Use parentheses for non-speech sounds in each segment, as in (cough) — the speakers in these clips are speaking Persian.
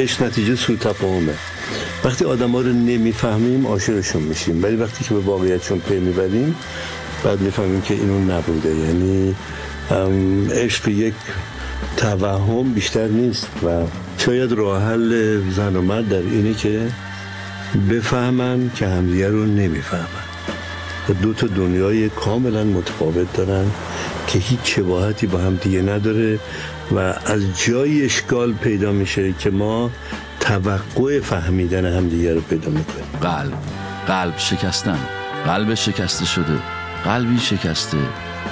عشق نتیجه سو تفاهمه. وقتی آدم ها رو نمی‌فهمیم عاشقشون میشیم. ولی وقتی که به واقعیتشون پی می‌بریم بعد می‌فهمیم که اینو نبوده. یعنی عشق یک توهم بیشتر نیست و شاید راه حل زن و مرد در اینه که بفهمن که همدیگه رو نمی‌فهمن. دو تا دنیای کاملا متفاوت دارن که هیچ شباهتی با هم دیگه نداره. و از جای اشکال پیدا میشه که ما توقع فهمیدن همدیگه رو پیدا می‌کنیم. قلب قلب شکستن قلب شکسته شده قلبی شکسته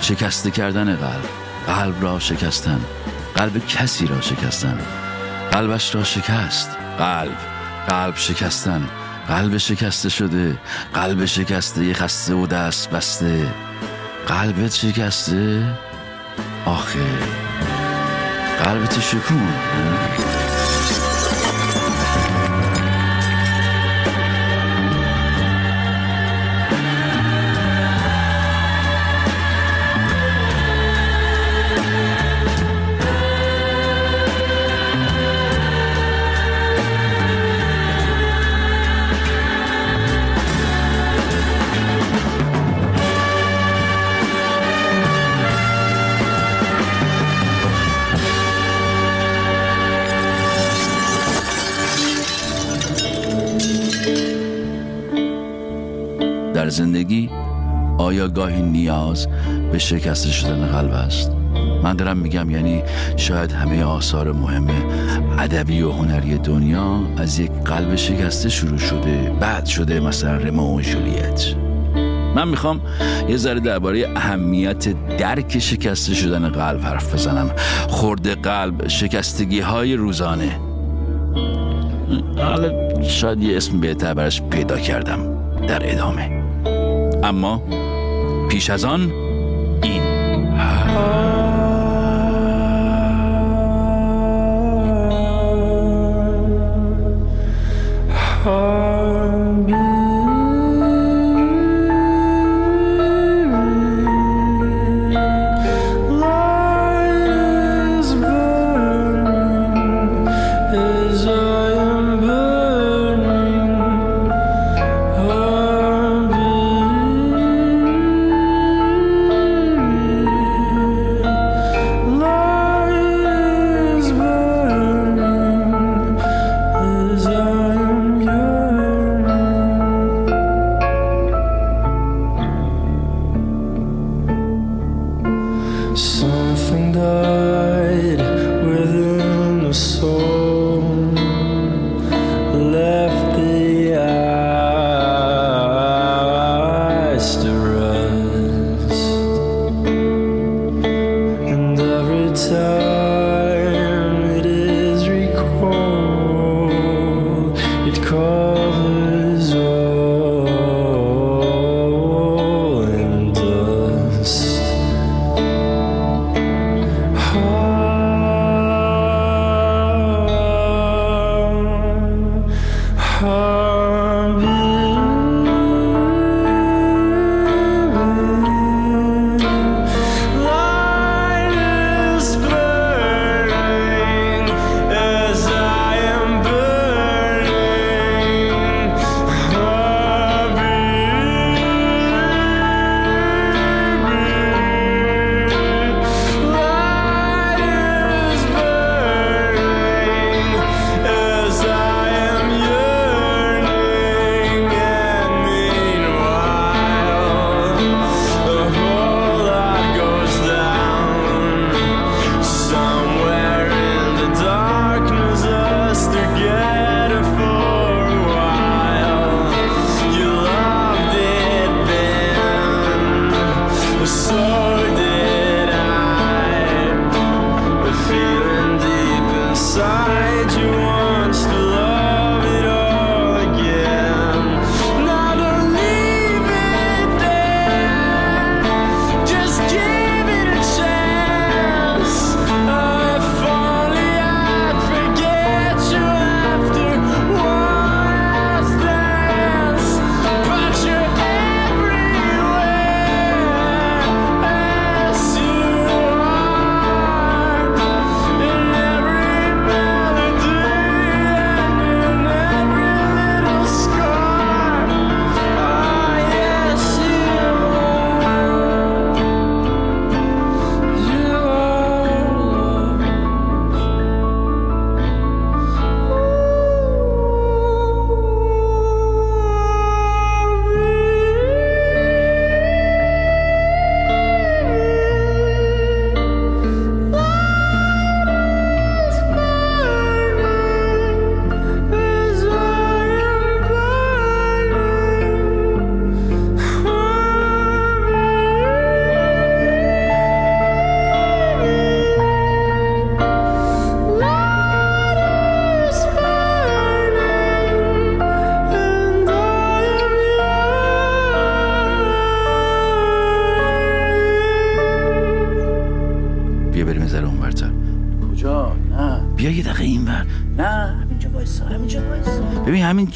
شکسته کردن قلب قلب را شکستن قلب کسی را شکستن قلبش را شکست قلب قلب شکستن قلب شکسته شده قلب شکسته خسته و دست بسته قلبت شکسته آخه. قلبت شکون آیا گاهی نیاز به شکست شدن قلب است؟ من دارم میگم یعنی شاید همه آثار مهم ادبی و هنری دنیا از یک قلب شکسته شروع شده بعد شده مثلا رمو و جولیت من می‌خوام یه ذره درباره اهمیت درک شکسته شدن قلب حرف بزنم. خورده قلب شکستگی های روزانه. حالا شاید یه اسم بهتر براش پیدا کردم در ادامه. اما پیش از آن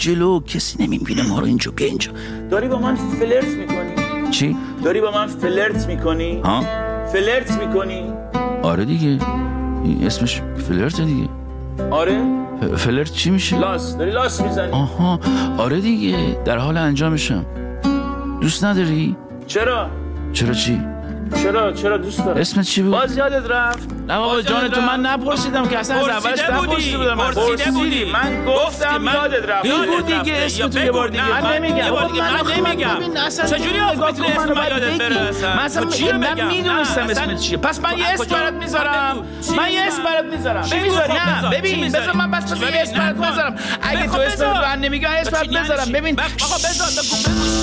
جلو کسی نمی‌بینه ما رو اینجا بیا اینجا داری با من فلرت می‌کنی؟ چی؟ داری با من فلرت می‌کنی؟ ها؟ فلرت می‌کنی؟ آره دیگه. اسمش فلرت دیگه. آره؟ فلرت چی میشه؟ لاس. داری لاس می‌زنی. آها. آره دیگه. در حال انجامشم. دوست نداری؟ چرا؟ چرا چی؟ چرا؟ چرا دوست دارم؟ اسمت چی بود؟ باز یادت رفت. نه بابا جان تو من؟ نپرسیدم که اصلا از اولش نپرسیده بودم. پرسیده بودی من گفتم یادت رفت بگو دیگه. اسم تو یه. بار دیگه. من نمیگم یه بار بابا، دیگه. من نمیگم. چجوری آخه می‌تونی اسم من یادت. بره اصلا؟ من اصلا خب چی من؟ می‌دونستم اسمت چیه پس من یه اسم؟ برات می‌ذارم من یه اسم؟ اسم برات می‌ذارم چی بمیذاری خب نه ببین می‌ذاری؟ بذار من بس بس یه اسم برات. می‌ذارم اگه تو اسم نمیگی من اسم برات می‌ذارم؟ ببین آقا بذار بگو بگو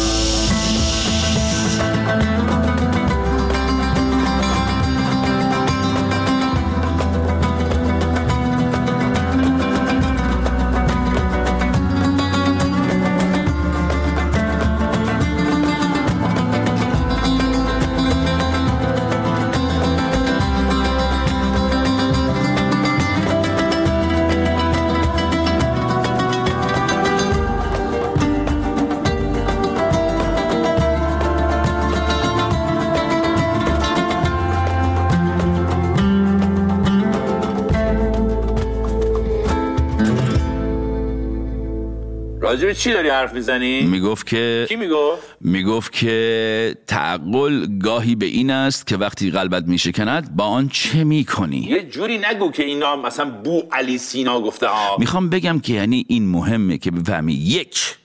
راجب چی داری حرف می‌زنی؟ می‌گفت که کی می‌گفت؟ می‌گفت که تعقل گاهی به این است که وقتی قلبت میشکند با آن چه می‌کنی یه جوری نگو که اینا مثلا بو علی سینا گفته ها می‌خوام بگم که یعنی این مهمه که بفهمی یک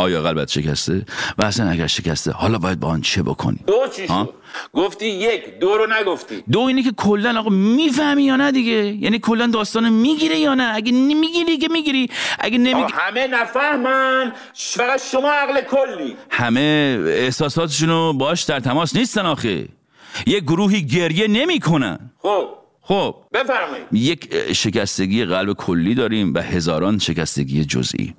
آیا قلبت شکسته؟ و اصلا اگر شکسته حالا باید با آن چه بکنی؟ دو چی؟ گفتی یک دو رو نگفتی. دو اینه که کلا آقا می‌فهمی یا نه دیگه؟ یعنی کلا داستان می‌گیره یا نه؟ اگه نمی‌گیری که می‌گیری. اگه نمی‌گیری همه نفهمن فقط شما عقل کلی. همه احساساتشونو باش در تماس نیستن آخه. یه گروهی گریه نمی‌کنن. خب. خب. بفرمایید. یک شکستگی قلب کلی داریم و هزاران شکستگی جزئی.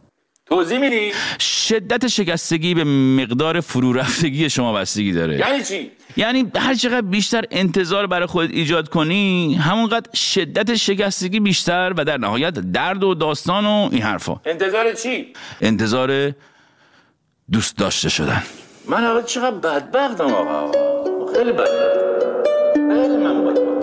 توضیح میدی؟ شدت شکستگی به مقدار فرو رفتگی شما بستگی داره یعنی چی؟ یعنی هر چقدر بیشتر انتظار برای خودت ایجاد کنی همونقدر شدت شکستگی بیشتر و در نهایت درد و داستان و این حرفا انتظار چی؟ انتظار دوست داشته شدن من آقا چقدر بدبختم آقا خیلی بدبختم خیلی من بدبختم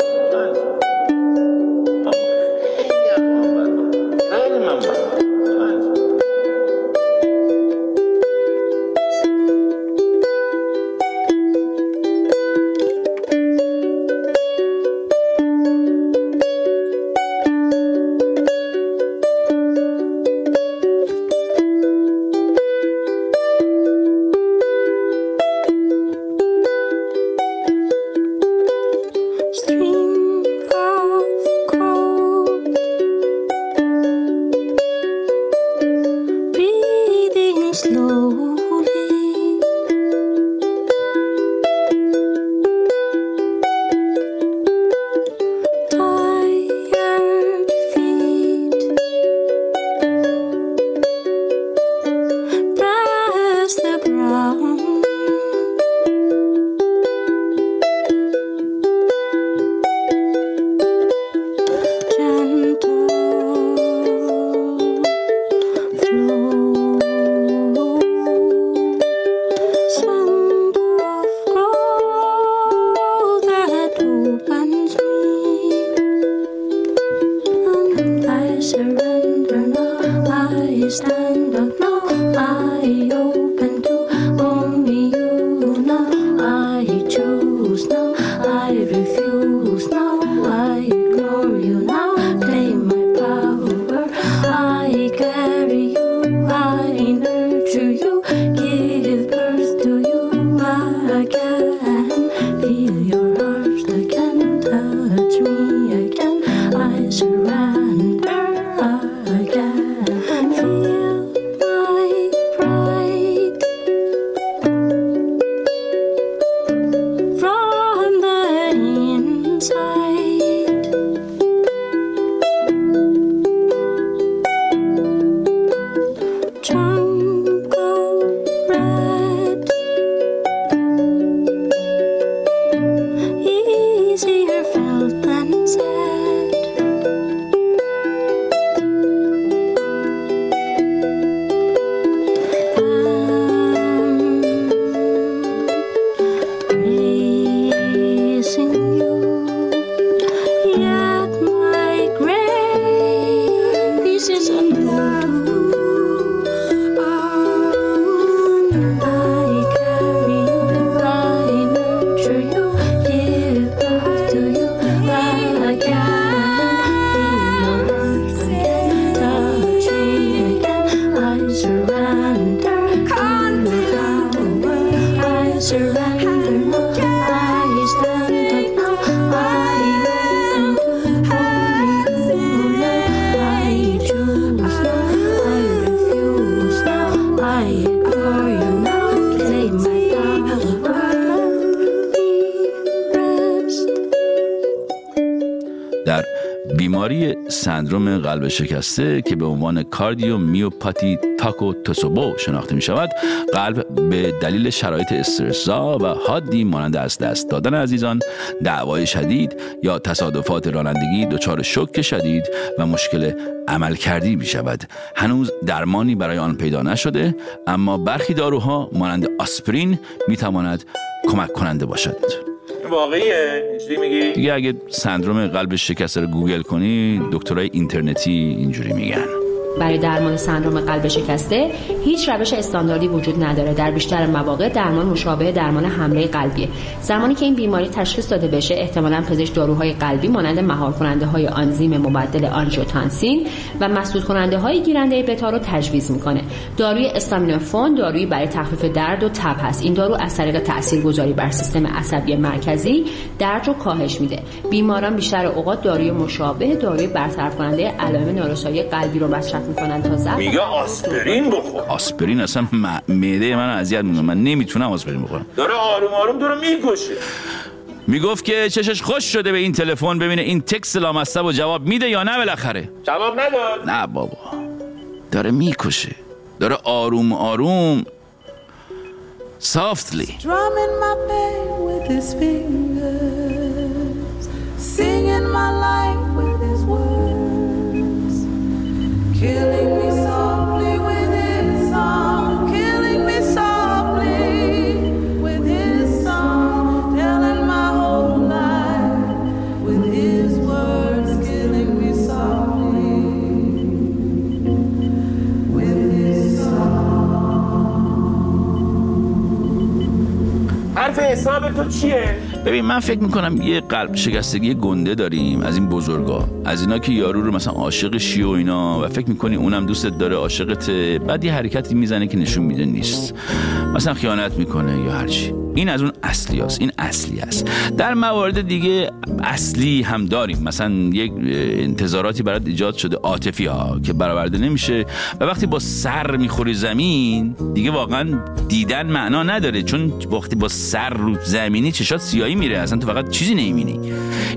شکسته که به عنوان کاردیو میوپاتی تاکو توسوبو شناخته می شود قلب به دلیل شرایط استرسا و حادی مانند از دست دادن عزیزان دعوای شدید یا تصادفات رانندگی دچار شوک شدید و مشکل عمل کردی می شود هنوز درمانی برای آن پیدا نشده اما برخی داروها مانند آسپرین می تواند کمک کننده باشد. واقعیه. اینجوری میگی؟ دیگه اگه سندروم قلب شکسته رو گوگل کنی دکترای اینترنتی اینجوری میگن. برای درمان سندروم قلب شکسته هیچ روش استانداردی وجود نداره. در بیشتر مواقع درمان مشابه درمان حمله قلبیه. زمانی که این بیماری تشخیص داده بشه احتمالا پزشک داروهای قلبی مانند مهار کننده های آنزیم مبدل آنژیوتانسین و مسدود کننده های گیرنده بتا رو تجویز می‌کنه. داروی استامینوفون دارویی برای تخفیف درد و تب هست. این دارو از طریق تاثیرگذاری بر سیستم عصبی مرکزی درد رو کاهش میده. بیماران بیشتر اوقات داروی مشابه داروی برطرف کننده علائم نارسایی قلبی رو مصرف می‌کنن تا ضعف میگه آسپرین بخور. آسپرین اصلا معده من اذیت می‌کنه. من نمی‌تونم آسپرین بخورم. داره آروم آروم داره می‌کشه. می‌گفت که چشش خوش شده به این تلفن ببینه این تکس لامصب و جواب میده یا نه بالاخره. جواب نداد. نه بابا. داره می‌کشه. داره آروم آروم. سافتلی Drumming my pain with his fingers, singing my life with his words, killing me حرف حساب تو چیه؟ ببین من فکر می‌کنم یه قلب شکستگی گنده داریم از این بزرگا. از اینا که یارو رو مثلا عاشق شی و اینا و فکر می‌کنی اونم دوستت داره عاشقت بعد یه حرکتی می‌زنه که نشون میده نیست. مثلا خیانت می‌کنه یا هرچی. این از اون اصلی هست. این اصلی است در موارد دیگه اصلی هم داریم. مثلا یک انتظاراتی برات ایجاد شده عاطفی ها که برآورده نمیشه. و وقتی با سر می‌خوری زمین دیگه واقعا دیدن معنا نداره. چون وقتی با سر رو زمینی چشات سیایی میره. اصلا تو فقط چیزی نمی‌بینی.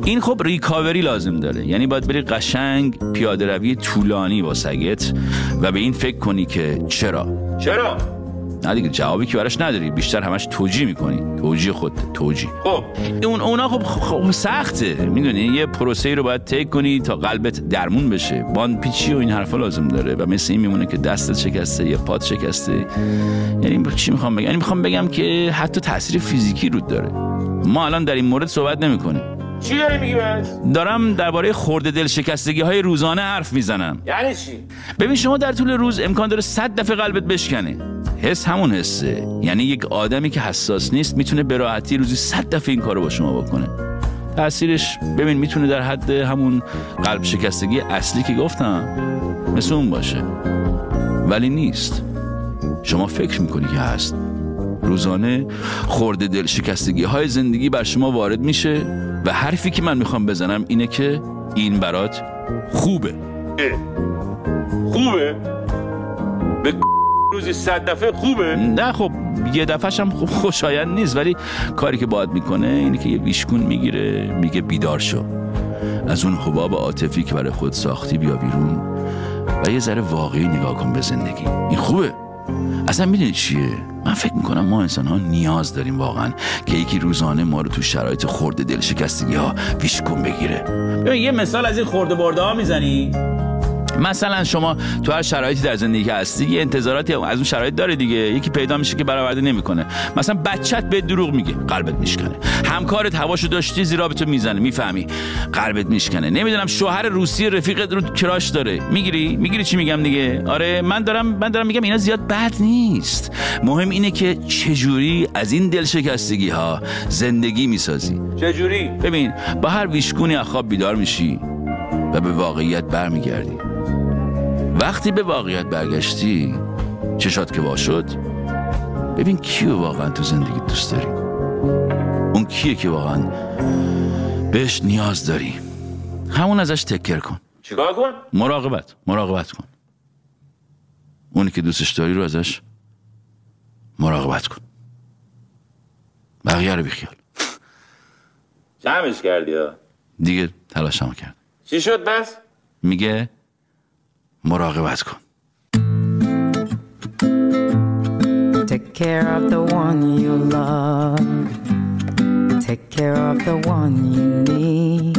این خب ریکاوری لازم داره. یعنی باید بری قشنگ پیاده روی طولانی با سگت و به این فکر کنی که چرا؟ چرا؟ نه دیگه جوابی که براش نداری. بیشتر همش توجیه می‌کنی. توجیه خود توجیه. خب. اون اونا خب, خب سخته. می‌دونی؟ یه پروسه رو باید طی کنی تا قلبت درمون بشه. باند پیچی و این حرفا لازم داره. و مثل این میمونه که دستت شکسته یا پات شکسته. یعنی چی می‌خوام بگم؟ یعنی می‌خوام بگم که حتی تاثیر فیزیکی رود داره. ما الان در این مورد صحبت نمی‌کنیم. چی داری میگی دارم درباره خورده دل شکستگی های روزانه حرف می‌زنم. یعنی چی؟ ببین شما در طول روز امکان داره صد دفعه قلبت بشکنه. حس همون حسه. یعنی یک آدمی که حساس نیست می‌تونه به راحتی روزی صد دفعه این کارو با شما بکنه. تاثیرش ببین می‌تونه در حد همون قلب شکستگی اصلی که گفتم مثل اون باشه. ولی نیست. شما فکر می‌کنی که هست. روزانه خورده دل شکستگی های زندگی بر شما وارد میشه و حرفی که من می‌خوام بزنم اینه که این برات خوبه. اه. خوبه؟ به روزی صد دفعه خوبه؟ نه خب یه دفعش هم خب خوشایند نیست ولی کاری که باید می‌کنه اینه که یه ویشکون می‌گیره میگه بیدار شو. از اون حباب عاطفی که برای خود ساختی بیا بیرون و یه ذره واقعی نگاه کن به زندگی. این خوبه؟ اصلا می‌دونی چیه؟ من فکر می‌کنم ما انسان ها نیاز داریم واقعا که یکی روزانه ما رو تو شرایط خورده دل شکستگی ها ویشکون بگیره یه مثال از این خورده برده ها می‌زنی؟ مثلا شما تو هر شرایطی در زندگی هستی یه انتظاراتی از اون شرایط داره دیگه. یکی پیدا میشه که برآورده نمی‌کنه. مثلا بچت به دروغ میگه قلبت میشکنه. همکارت هواشو داشتی زیرا به تو می‌زنه می‌فهمی. قلبت میشکنه. نمی‌دونم شوهر روسی رفیقت رو کراش داره. می‌گیری؟ می‌گیری چی میگم دیگه؟ آره من دارم من دارم میگم اینا زیاد بد نیست. مهم اینه که چجوری از این دلشکستگی ها زندگی می‌سازی. چجوری؟ ببین با هر ویشکونی از خواب بیدار میشی و به واقعیت برمیگردی. وقتی به واقعیت برگشتی چشات که وا شد؟ ببین کیو واقعا تو زندگی دوست داری؟ اون کیه که واقعا بهش نیاز داری؟ همون ازش تکر کن. چیکار کن؟ مراقبت مراقبت کن. اونی که دوستش داری رو ازش مراقبت کن. بقیه رو بیخیال. جمعش کردی ها. دیگه تلاشمو کرد. چی شد بس؟ میگه مراقبت کن Take care of the one you love. Take care of the one you need.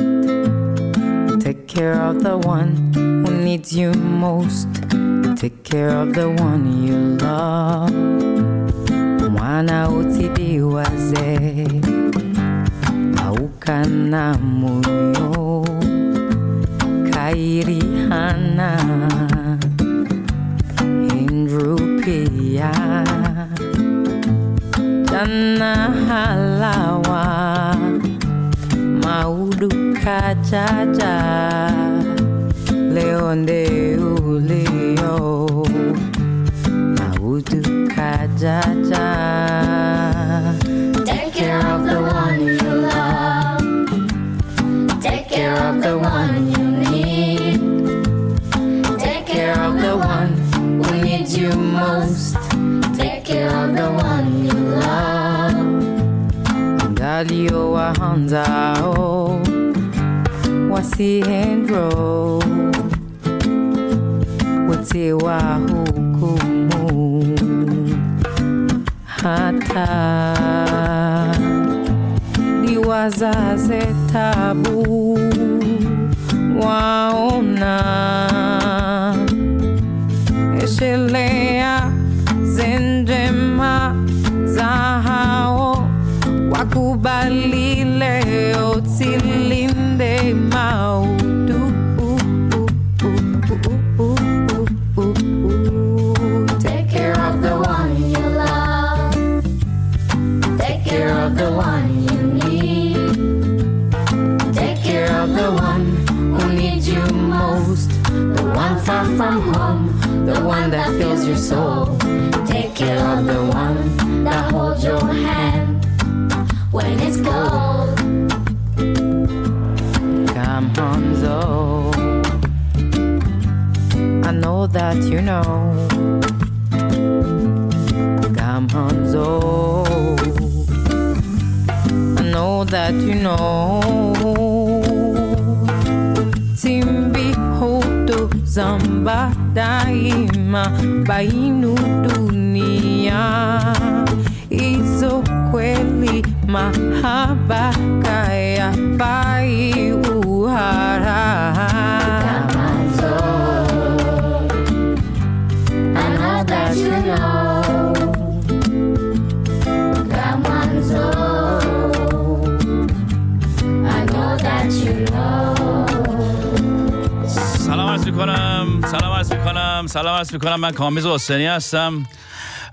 Take care of the one who needs you most. Take care of the one you love. Mwana utidiwaze aukana moyo kairihana Indrupia Jana halawa Maudu kajaja Leonde uleo Maudu kajaja. Take care of the one you most. Take care of the one you love. Dalio oh, wahanzao wasihendro wote wa hukumu hata. Liwazaze tabu waona Take care of the one you love. Take care of the one you need. Take care of the one who needs you most. The one far from home, the one that fills your soul. Take care of the one that holds your hand when it's cold. Come Hanzo I know that you know Come Hanzo I know that you know zamba daima bainu dunia. Izo kweli mahaba kaya bai می‌کنم سلام عرض می‌کنم من کامیز حسینی هستم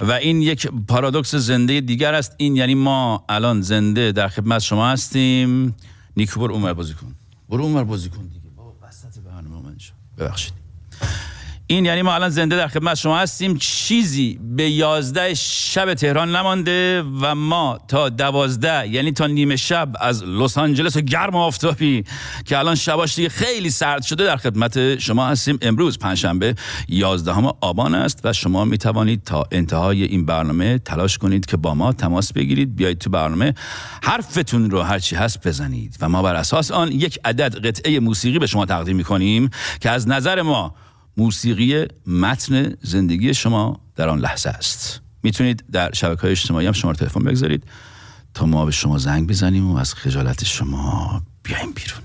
و این یک پارادوکس زنده دیگر است. این یعنی ما الان زنده در خدمت شما هستیم. نیکو برو اونور بازی کن. برو اونور بازی کن دیگه. بابا وسط برنامه من. ببخشید. این یعنی ما الان زنده در خدمت شما هستیم. چیزی به یازده شب تهران نمانده و ما تا دوازده یعنی تا نیمه شب از لس آنجلس و گرم آفتابی که الان شباش دیگه خیلی سرد شده در خدمت شما هستیم. امروز پنجشنبه 11 آبان است و شما می توانید تا انتهای این برنامه تلاش کنید که با ما تماس بگیرید. بیایید تو برنامه حرفتون رو هرچی هست بزنید. و ما بر اساس آن یک عدد قطعه موسیقی به شما تقدیم می کنیم که از نظر ما موسیقی متن زندگی شما در آن لحظه است. می‌تونید در شبکه های اجتماعی هم شماره تلفن بگذارید تا ما به شما زنگ بزنیم و از خجالت شما بیایم بیرون.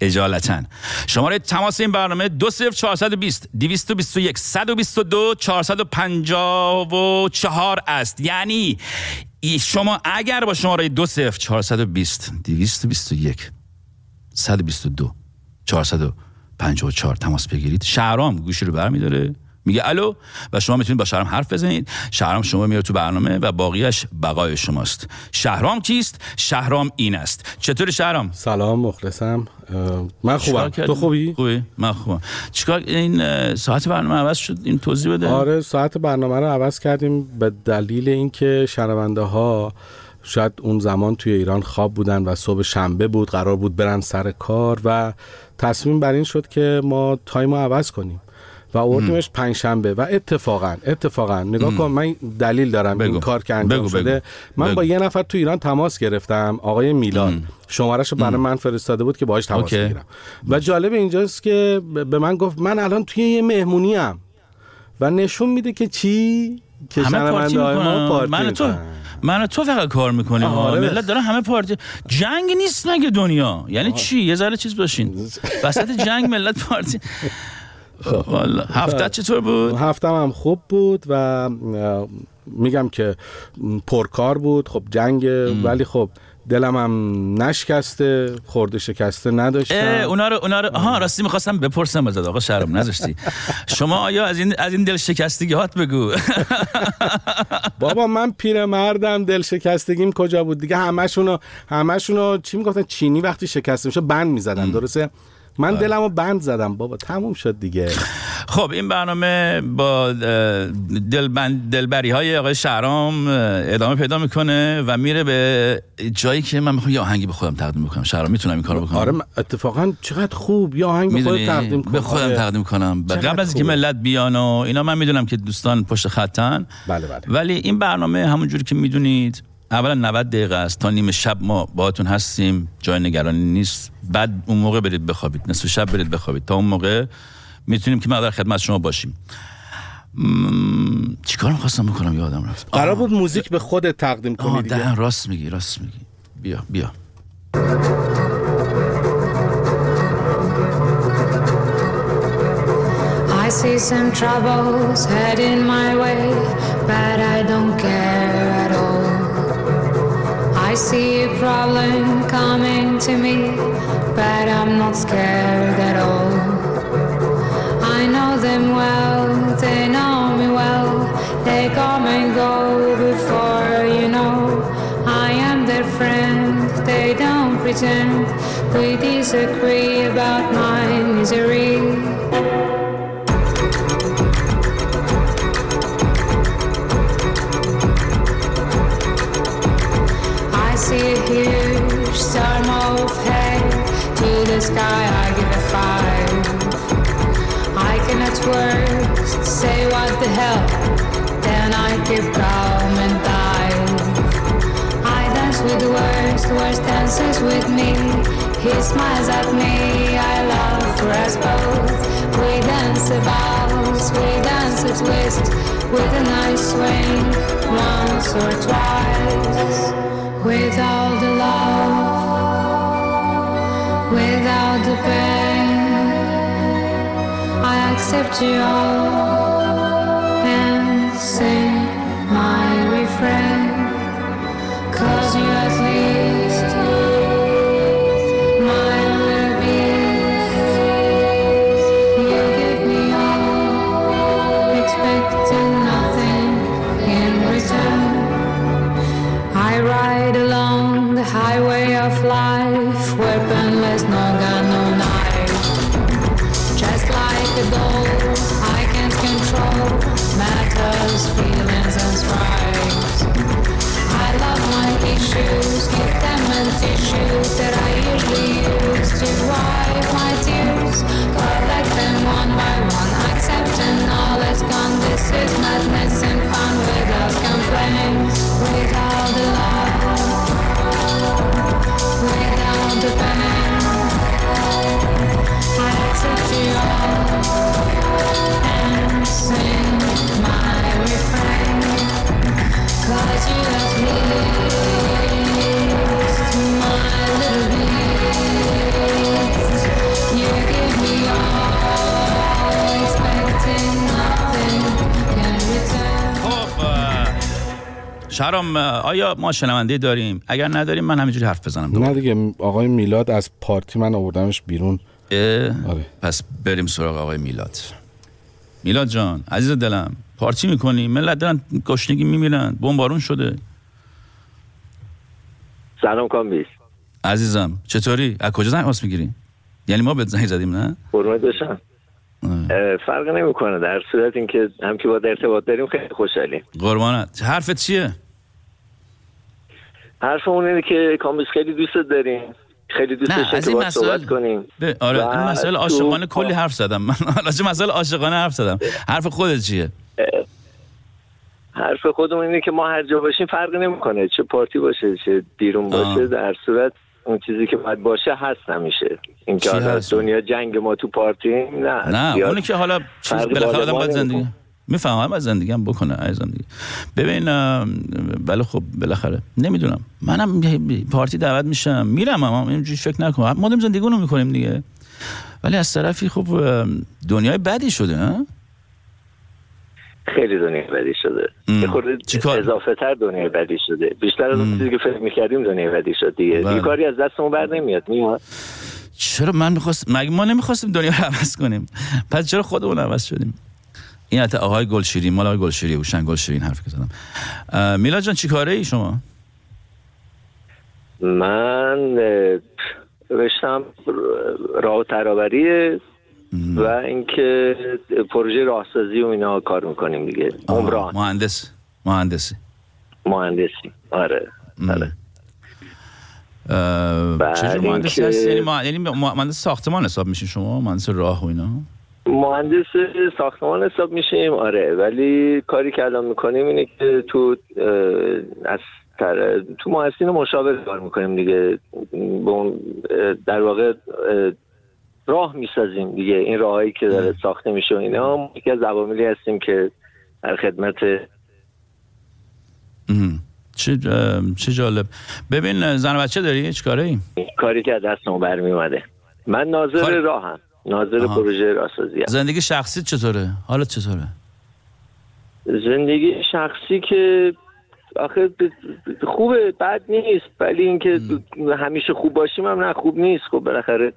اجالتا. شماره تماس این برنامه 20420 221 122 454 است. یعنی شما اگر با شماره 20420 221 122 454 تماس بگیرید. شهرام گوشی رو برمیداره. میگه الو و شما می‌تونید با شهرام حرف بزنید. شهرام شما میره تو برنامه و باقیش بقای شماست. شهرام کیست؟ شهرام این است. چطور شهرام؟ سلام مخلصم. من خوبم؟ تو خوبی؟ خوبی. من خوبم. چیکار این ساعت برنامه عوض شد؟ این توضیح بده. آره ساعت برنامه رو عوض کردیم به دلیل اینکه شنونده ها شاید اون زمان توی ایران خواب بودن و صبح شنبه بود قرار بود برن سر کار و تصمیم بر این شد که ما تایم رو عوض کنیم و آوردیمش پنج شنبه و اتفاقا اتفاقا. نگاه کن من دلیل دارم بگو. این کار که انجام بگو، شده. من بگو. با یه نفر تو ایران تماس گرفتم آقای میلاد شمارش رو برای من فرستاده بود که باهاش تماس اوکی. بگیرم. و جالب اینجاست که به من گفت من الان توی یه مهمونی ام. و نشون میده که چی؟ که شنونده ما پارتی من تو. من تو فقط کار می‌کنیم. آره. ملت دارن همه پارتی جنگ نیست مگه دنیا؟ یعنی چی؟ یه ذره چیز باشین. وسط جنگ ملت پارتی والا. هفته چطور بود؟ هفتم هم خوب بود و میگم که پرکار بود. خب جنگ ولی خب دلم هم نشکسته خورده شکسته نداشتم. اونا رو اونا رو آها راستی می‌خواستم بپرسم ازت آقا شرم نذاشتی. شما آیا از این از این دل شکستگی هات بگو؟ (laughs) بابا من پیرمردم دل شکستگیم کجا بود؟ دیگه همشونو همشونو چی می‌گفتن؟ چینی وقتی شکسته میشه بند می‌زدن درسته؟ من آره. دلمو بند زدم بابا تموم شد دیگه. خب این برنامه با دلبند دلبری های آقای شهرام ادامه پیدا می‌کنه و میره به جایی که من می‌خوام یه آهنگی به خودم تقدیم بکنم. شهرام می‌تونم این کارو بکنم؟ آره اتفاقا چقدر خوب یا آهنگ به خودت می‌دونی؟ تقدیم کن. به خودم آره. تقدیم کنم. قبل از اینکه. ملت بیان و اینا من می‌دونم که دوستان پشت خطن. بله بله. ولی این برنامه همونجوری که می‌دونید اولا 90 دقیقه است تا نیمه شب ما باهاتون هستیم جای نگرانی نیست. بعد اون موقع برید بخوابید نصف شب برید بخوابید. تا اون موقع می‌تونیم که ما در خدمت شما باشیم. مم، چیکار می‌خواستم بکنم؟ یادم رفت. قرار بود موزیک به خودت تقدیم کنی دیگه. راست میگی راست میگی. بیا بیا. I see some troubles heading my way, but I don't care. I see a problem coming to me, but I'm not scared at all. I know them well, they know me well, they come and go before you know. I am their friend, they don't pretend. We disagree about my misery. Sky, I give a five. I cannot words say what the hell. Then I keep calm and dive. I dance with the worst, the worst dances with me. He smiles at me, I love for us both. We dance a valse, we dance a twist with a nice swing once or twice. With all the love, without the pain, I accept you all and sing my refrain. Cause you at weaponless, no gun, no knife. Just like a doll, I can't control matters, feelings, and stripes. I love my issues, give them in tissues that I usually use to wipe my tears. Collect them one by one, accepting all is gone. This is madness and fun شهرام آیا ما شنونده داریم؟ اگر نداریم من همینجوری حرف بزنم. دوباره. نه دیگه آقای میلاد از پارتی من آوردمش بیرون. آره. پس بریم سراغ آقای میلاد. میلاد جان عزیز دلم پارتی می‌کنی؟ ملت دارن گشنگی میمیرن بمبارون شده. سلام کامبیز عزیزم چطوری؟ از کجا زنگ واسه می‌گیری؟ یعنی ما بهت زنگ زدیم نه؟ قربونت بشم. فرق نمی‌کنه در صورت اینکه هم که با ارتباط داریم خیلی خوشحالیم. قربانت. حرفت چیه؟ حرفمون اینه که کامبیز خیلی دوست داریم. خیلی دوست نه، از که این صحبت مسائل- کنیم آره این مسائل تو- عاشقانه کلی حرف زدم. من (laughs) راجع مسائل عاشقانه حرف زدم. حرف خودت چیه؟ حرف خودمون اینه که ما هر جا باشیم فرق نمی‌کنه. چه پارتی باشه چه بیرون باشه. در صورت اون چیزی که باید باشه هست نمیشه اینکه؟ دنیا جنگ ما تو پارتیم نه نه اونی که حالا چیز بالاخره بالا آدم باید زندگی. می‌فهمم باید زندگی هم بکنه عزیزم دیگه ببین بله خب بالاخره نمی‌دونم. منم پارتی دعوت میشم میرم اما اینجوری فکر نکنم. ما داریم زندگی رو می‌کنیم دیگه. ولی از طرفی خب دنیای بدی شده خیلی دنیا بدی شده. خورده؟ اضافه تر دنیا بدی شده. بیشتر از اون چیزی که فکر می‌کردیم دنیا بدی شد دیگه. بله. کاری از دستمون بر نمیاد میاد چرا من می‌خواست مگه ما نمی‌خواستیم دنیا رو عوض کنیم؟ پس چرا خودمون عوض شدیم؟ این حتی آقای گلشیری مال آقای گلشیری هوشنگ گلشیری این حرفی که زدم. اه، میلاد جان چی کاره ای شما؟ من رشتم راه و ترابری و اینکه پروژه راهسازی و اینا کار می‌کنیم دیگه. عمران. مهندس مهندسی. مهندسی. آره آره. چجور مهندسی هست یعنی یعنی مهندس ساختمان حساب میشین شما؟ مهندس راه و اینا؟ مهندس ساختمان حساب میشیم آره. ولی کاری که الان می‌کنیم اینه که تو از تر... تو محسین مشاور کار می‌کنیم دیگه. به اون اه، در واقع اه، راه می‌سازیم دیگه. این راههایی که داره ساخته میشه و اینا. یکی از عواملی هستیم که در خدمت. چه چه جالب. ببین زن و بچه داری؟ چی کاره ای کاری که از دستمون برمی اومده من ناظر کار- راهم. ناظر. پروژه راهسازی هم. زندگی شخصی چطوره؟ حالت چطوره؟ زندگی شخصی که آخه خوبه بد نیست ولی اینکه همیشه خوب باشیم هم نه خوب نیست. خب بالاخره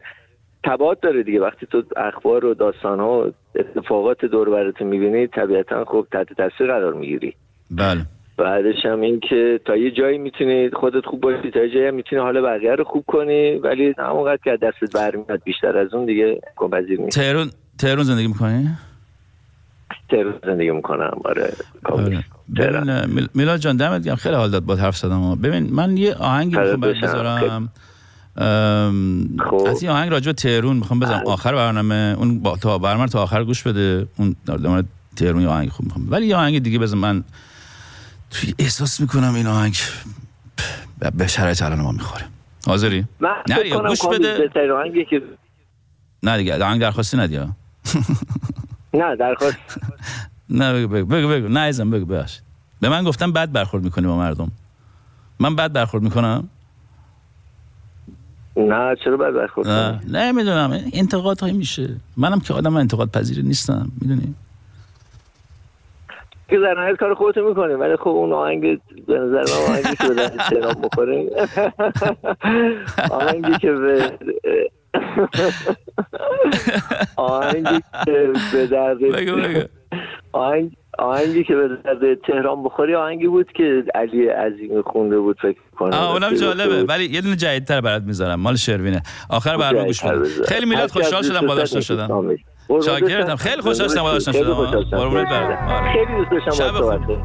تبعات داره دیگه. وقتی تو اخبار و داستان ها و اتفاقات دور برات می‌بینی طبیعتا خب تحت تاثیر قرار می‌گیری. بله. بعدش هم این که تا یه جایی می‌تونی خودت خوب باشی تا یه جایی هم می‌تونی حال بقیه رو خوب کنی ولی همونقدر که دستت برمیاد بیشتر از اون دیگه امکان پذیر نیست. تهرون تهرون زندگی می‌کنی؟ تهران زندگی می‌کنم آره. آره. میلاد جان دمت گرم. خیلی حال داد با حرف زدم. ببین من یه آهنگی می‌خوام. بذارم. ام، خب. از این آهنگ راجع به تهرون می‌خوام بذارم. آخر برنامه اون با تا برنامه تا آخر گوش بده. اون در مورد تهرون یه آهنگ خوب می‌خوام. ولی یه آهنگ دیگه بذار من توی احساس می‌کنم این آهنگ به- شرایط الان ما می‌خوره. حاضری؟ نه گوش بده. نه دیگه آهنگ درخواستی ندی ها. (laughs) نه درخواست (laughs) نه بگو بگو بگو, بگو. نه عزیزم بگو ببخشید به من گفتم بد برخورد می‌کنی با مردم. من بد برخورد می‌کنم؟ نه چرا باید برخورد نه کنی؟ نه می‌دونم انتقاد هایی میشه. منم که آدم انتقاد پذیر نیستم می‌دونی؟ که در نهایت کار خودتو می‌کنی ولی خب اون آهنگ به نظر من آهنگی که به احترام بخوره. آهنگی که به آهنگی که به درد آهنگ آهنگی که به درد تهران بخوری آهنگی بود که علی عظیمی خونده بود فکر کنم آه اونم جالبه. ولی یه دونه جدیدتر برات می‌ذارم. مال شروینه. آخر برنامه گوش خیلی میلاد خوشحال شدم با داشته شدم شاکرتم. خیلی خوشحال شدم با. قربونت برم. آره. خیلی دوست داشتم شب خوب.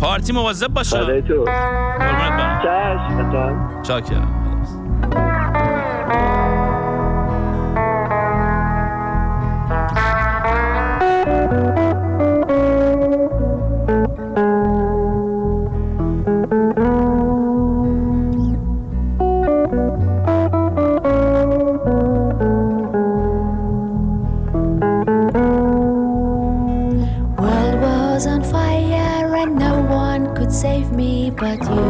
پارتی مواظب باشه قربونت برم چشم شاکرم could save me but you.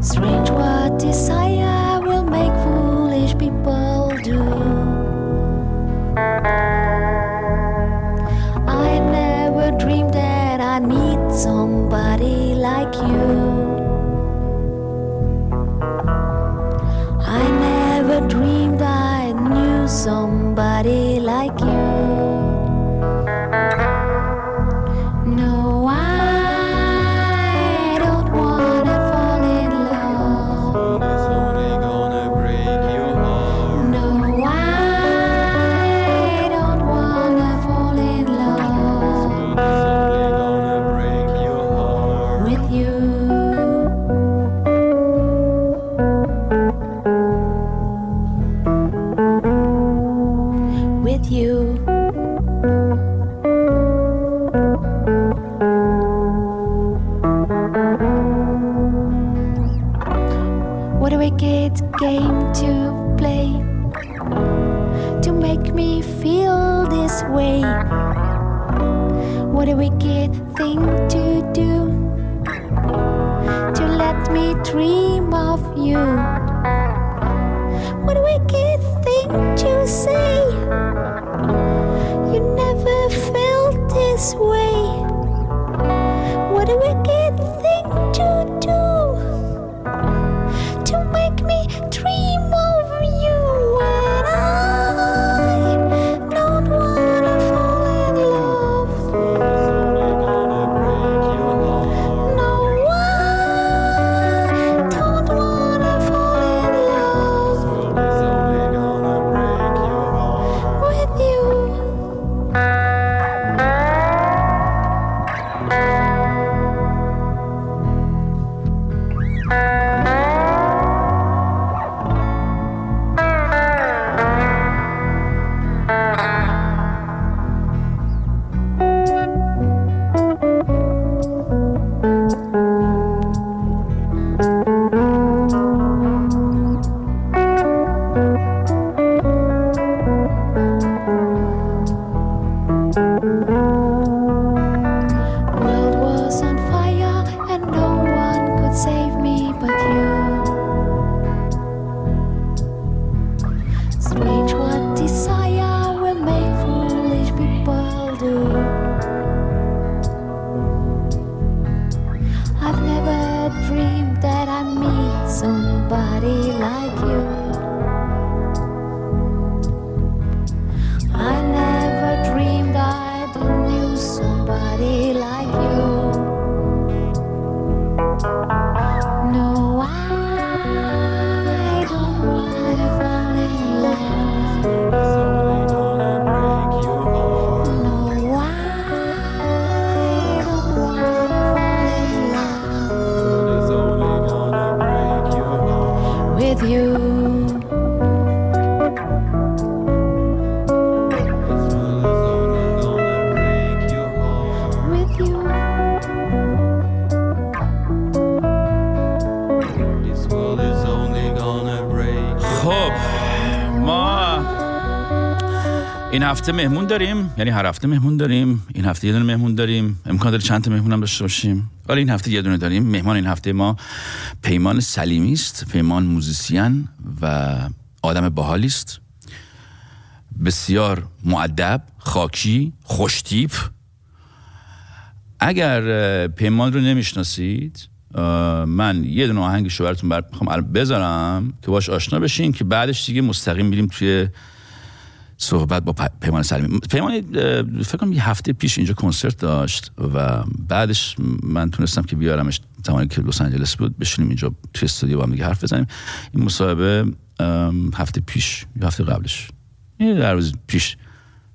Strange what desire will make foolish people do. I never dreamed that I need somebody هفته مهمون داریم. یعنی هر هفته مهمون داریم. این هفته یه دونه مهمون داریم. امکان داره چند تا مهمون هم داشته باشیم. ولی این هفته یه دونه داریم. مهمان این هفته ما پیمان سلیمی است. پیمان موزیسین و آدم باحالی است. بسیار معدب خاکی خوشتیپ. اگر اه، پیمان رو نمی‌شناسید من یه دونه آهنگش رو براتون بر... بذارم که باش آشنا بشین که بعدش دیگه مستقیم میریم توی صحبت با پیمان سلیمی. پیمان فکر کنم یه هفته پیش اینجا کنسرت داشت و بعدش من تونستم که بیارمش زمانی که لس آنجلس بود بشینیم اینجا توی استودیو با هم دیگه حرف بزنیم. این مصاحبه هفته پیش یا هفته قبلش. یه در روز پیش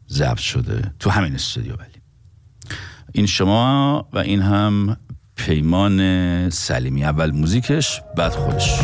ضبط شده تو همین استودیو ولی. این شما و این هم پیمان سلیمی. اول موزیکش بعد خودش.